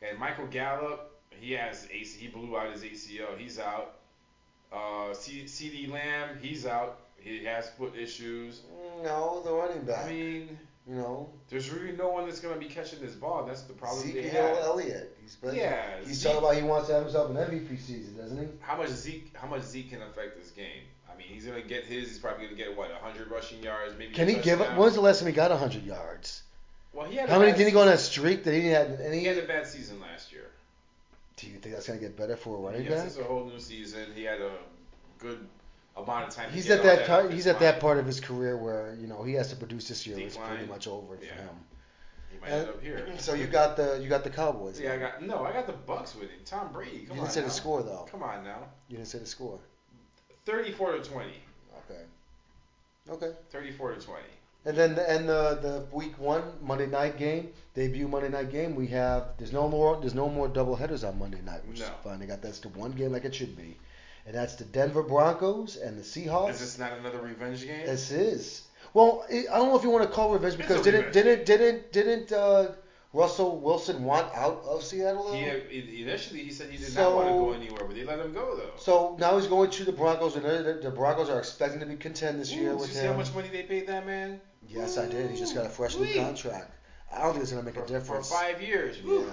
and Michael Gallup, he has AC, he blew out his ACL, he's out. Uh, C- CeeDee Lamb, he's out. He has foot issues. No, the running back. I mean, You know, There's really no one that's gonna be catching this ball. That's the problem they Ezekiel have. Elliott. He's been, Yeah, He's Zeke- talking about he wants to have himself an MVP season, doesn't he? How much Zeke? How much Zeke can affect this game? I mean, he's gonna get his. He's probably gonna get what 100 rushing yards, maybe. Can he give up? When's the last time he got 100 yards? Well, he had. How a many did he go on a streak that he didn't have any? He had a bad season last year. Do you think that's gonna get better for a running yes, back? it's a whole new season. He had a good amount of time. He's at that time. his He's at that part of his career where you know he has to produce this year. It's pretty much over for him. He might end up here. So you got the you got the Cowboys. Yeah, I got no. I got the Bucks winning. Tom Brady. You Come didn't on say now. the score though. Come on now. You didn't say the score. 34 to 20. Okay. Okay. 34 to 20. And then the, and the the week one Monday night game debut Monday night game we have there's no more there's no more double headers on Monday night which is No. fun they got that's the one game like it should be and that's the Denver Broncos and the Seahawks. Is this not another revenge game? This is well I don't know if you want to call revenge because didn't revenge. didn't didn't didn't uh, Russell Wilson want out of Seattle? He initially he said he did So- not want to go anywhere, but they let him go though. So now he's going to the Broncos and the, Broncos are expecting to be contend this year Ooh, with did you him. see how much money they paid that man? Yes, I did. He just got a fresh new contract. I don't think it's gonna make For, a difference for five years. Woo.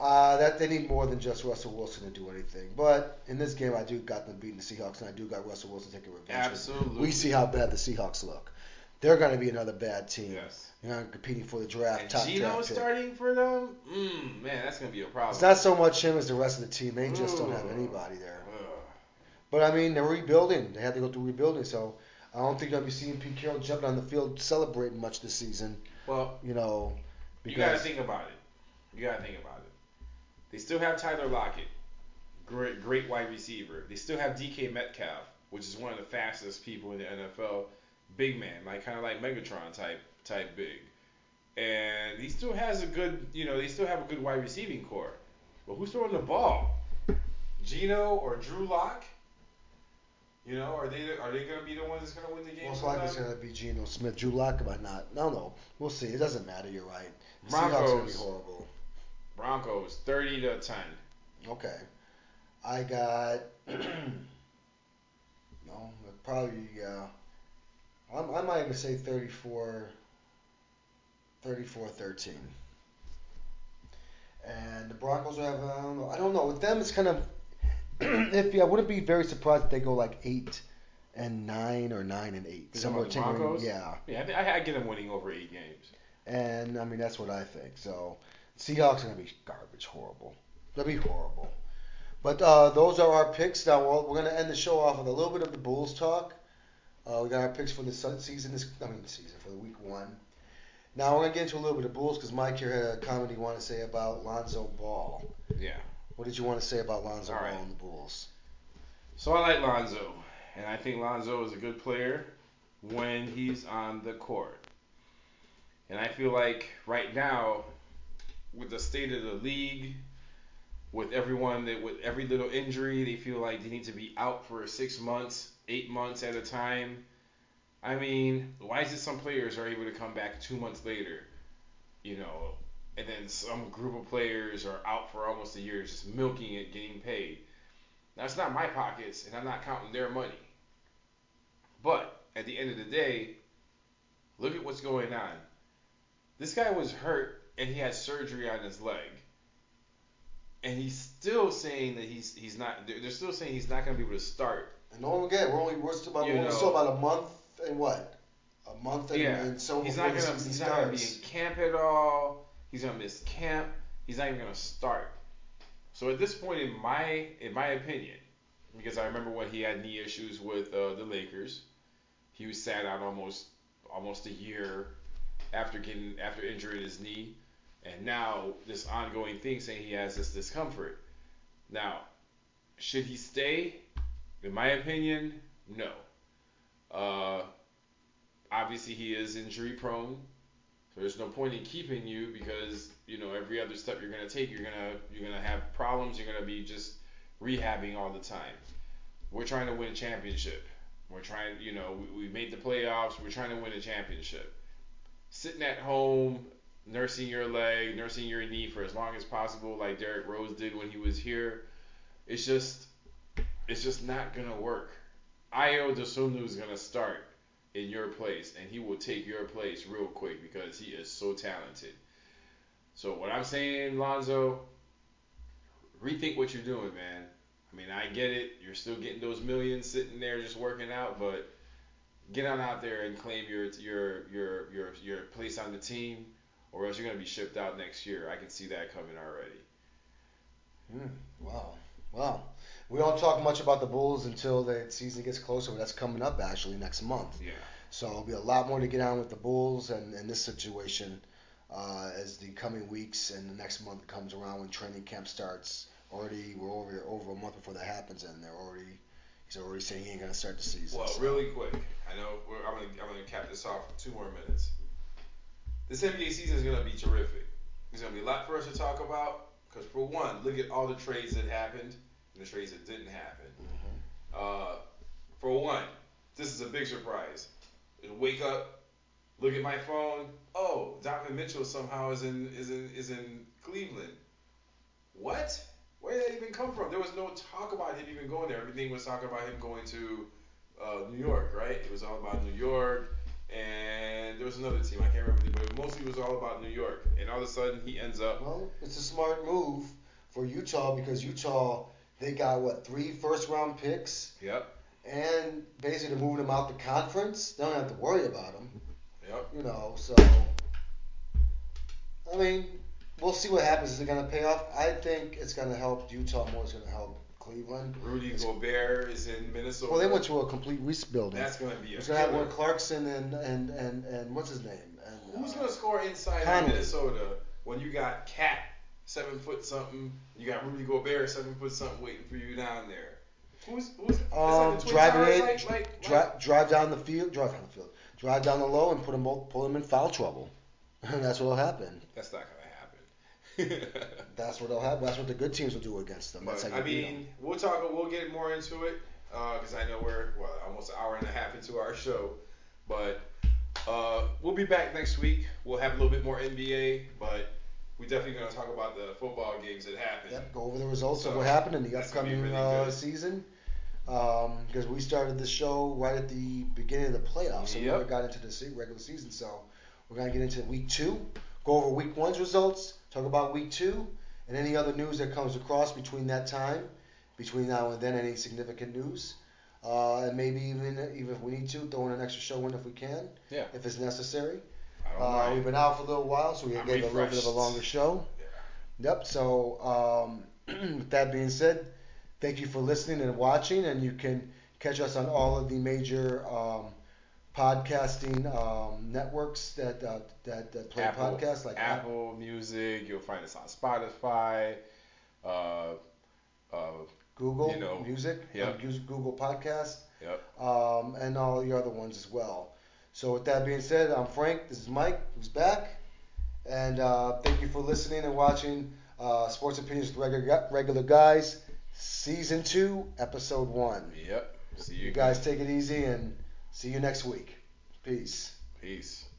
Uh, that they need more than just Russell Wilson to do anything. But in this game, I do got them beating the Seahawks, and I do got Russell Wilson taking revenge. Absolutely. We see how bad the Seahawks look. They're going to be another bad team. Yes. You're not competing for the draft, And top Geno starting for them? Mm, man, that's gonna be a problem. It's not so much him as the rest of the team. They just don't have anybody there. Ugh. But I mean, they're rebuilding. They had to go through rebuilding, so I don't think I'll be seeing Pete Carroll jumping on the field celebrating much this season. Well, You know, you gotta think about it. You gotta think about it. They still have Tyler Lockett, great great wide receiver. They still have DK Metcalf, which is one of the fastest people in the NFL. Big man, like kind of like Megatron type type big. And he still has a good, you know, they still have a good wide receiving core. But who's throwing the ball? Geno or Drew Lock? You know, are they are they gonna be the ones that's gonna win the game? most likely it's going to be Geno Smith. Drew Lock might not. No, no. We'll see. It doesn't matter. You're right. Going to be horrible. Broncos, thirty to ten. Okay. I got. no, probably, uh, yeah. I'm, I might even say 34. 34 13. And the Broncos will have, I don't know. I don't know. With them, it's kind of iffy. I wouldn't be very surprised if they go like 8 and 9 or 9 and 8. You talking Somewhere the Broncos? Yeah. Yeah, I, I get them winning over eight games. And I mean that's what I think. So Seahawks are gonna be garbage, horrible. They'll be horrible. But uh, those are our picks. Now we're, we're gonna end the show off with a little bit of the Bulls talk. Uh, we got our picks for the season. This I mean season for the week one. Now we're gonna get into a little bit of Bulls because Mike here had a comment he wanted to say about Lonzo Ball. Yeah. What did you want to say about Lonzo All Ball right. and the Bulls? So I like Lonzo, and I think Lonzo is a good player when he's on the court. And I feel like right now, with the state of the league, with everyone that with every little injury, they feel like they need to be out for six months, eight months at a time. I mean, why is it some players are able to come back two months later, you know, and then some group of players are out for almost a year, just milking it, getting paid. Now it's not my pockets, and I'm not counting their money. But at the end of the day, look at what's going on. This guy was hurt, and he had surgery on his leg, and he's still saying that he's he's not. They're they're still saying he's not going to be able to start. And don't forget, we're only we're still about, we're know. still about a month and what? A month and, Yeah, and so he's not gonna season he's not gonna be in camp at all. He's gonna miss camp. He's not even gonna start. So at this point, in my in my opinion, because I remember when he had knee issues with uh, the Lakers, he was sat out almost almost a year after getting after injuring his knee, and now this ongoing thing saying he has this discomfort. Now, should he stay? In my opinion, no. Uh, obviously he is injury prone. So there's no point in keeping you because you know every other step you're gonna take, you're gonna you're gonna have problems. You're gonna be just rehabbing all the time. We're trying to win a championship. We're trying, you know, we, we made the playoffs. We're trying to win a championship. Sitting at home, nursing your leg, nursing your knee for as long as possible, like Derrick Rose did when he was here, it's just, it's just not gonna work. Ayo Dosunmu is gonna start. in your place, and he will take your place real quick because he is so talented. So what I'm saying, Lonzo, rethink what you're doing, man. I mean, I get it. You're still getting those millions sitting there just working out, but get on out there and claim your your your your your place on the team, or else you're gonna be shipped out next year. I can see that coming already. Mm, wow. Wow. We don't talk much about the Bulls until the season gets closer. But that's coming up actually next month. Yeah. So there'll be a lot more to get on with the Bulls and, and this situation uh, as the coming weeks and the next month comes around when training camp starts. Already, we're over over a month before that happens, and they're already he's already saying he ain't gonna start the season. Well, so. really quick, I know we're, I'm gonna I'm gonna cap this off for two more minutes. This NBA season is gonna be terrific. There's gonna be a lot for us to talk about. Because for one, look at all the trades that happened and the trades that didn't happen. Mhm. Uh, for one, this is a big surprise. Wake up, look at my phone. Oh, Donovan Mitchell somehow is in is in is in Cleveland. What? Where did that even come from? There was no talk about him even going there. Everything was talking about him going to uh, New York, right? It was all about New York, and there was another team I can't remember, the but it mostly was all about New York. And all of a sudden, he ends up. Well, it's a smart move for Utah because Utah they got what three first round picks Yep. and basically they're moving them out the conference. They don't have to worry about them. Yep. you know, so I mean, we'll see what happens. Is it going to pay off? I think it's going to help Utah more. It's going to help Cleveland. Rudy It's- Gobert is in Minnesota. Well, they went to a complete rebuilding. That's gonna be a going to have one Clarkson and and and and what's his name? And Who's uh, gonna score inside Conley. in Minnesota when you got Cat seven foot something, you got Rudy Gobert seven foot something waiting for you down there? Who's who's Um, like driving Towers, in, like, like, dri- drive down the field, drive down the field, drive down the low, and put them both, pull them in foul trouble. And that's what'll happen. That's not gonna That's what they'll happen. That's what the good teams will do against them. That's But, I mean, we'll talk. We'll get more into it because I know we're well, almost an hour and a half into our show. But uh, we'll be back next week. We'll have a little bit more NBA, but we're definitely gonna talk about the football games that happened. Yep, go over the results of what happened in the that's gonna be upcoming really uh, season. Because we started the show right at the beginning of the playoffs, so we never got into the regular season. So we're gonna get into week two, go over week one's results, talk about week two, and any other news that comes across between that time, between now and then, any significant news, uh, and maybe even even if we need to, throw in an extra show in if we can, Yeah. if it's necessary. I don't Uh, we've been out for a little while, so we I'm gave a little bit of a longer show. Yeah. Yep. So, um, with that being said, thank you for listening and watching, and you can catch us on all of the major um, podcasting um, networks that uh, that, that play Apple, podcasts like Apple Music. You'll find us on Spotify. Uh, uh, Google you know, Music, yep. uh, Google Podcast, yep. um, and all the other ones as well. So, with that being said, I'm Frank. This is Mike, who's back, and uh, thank you for listening and watching uh, Sports Opinions with regular, regular guys, season two, episode one. Yep. See you, You guys take it easy and see you next week. Peace. Peace.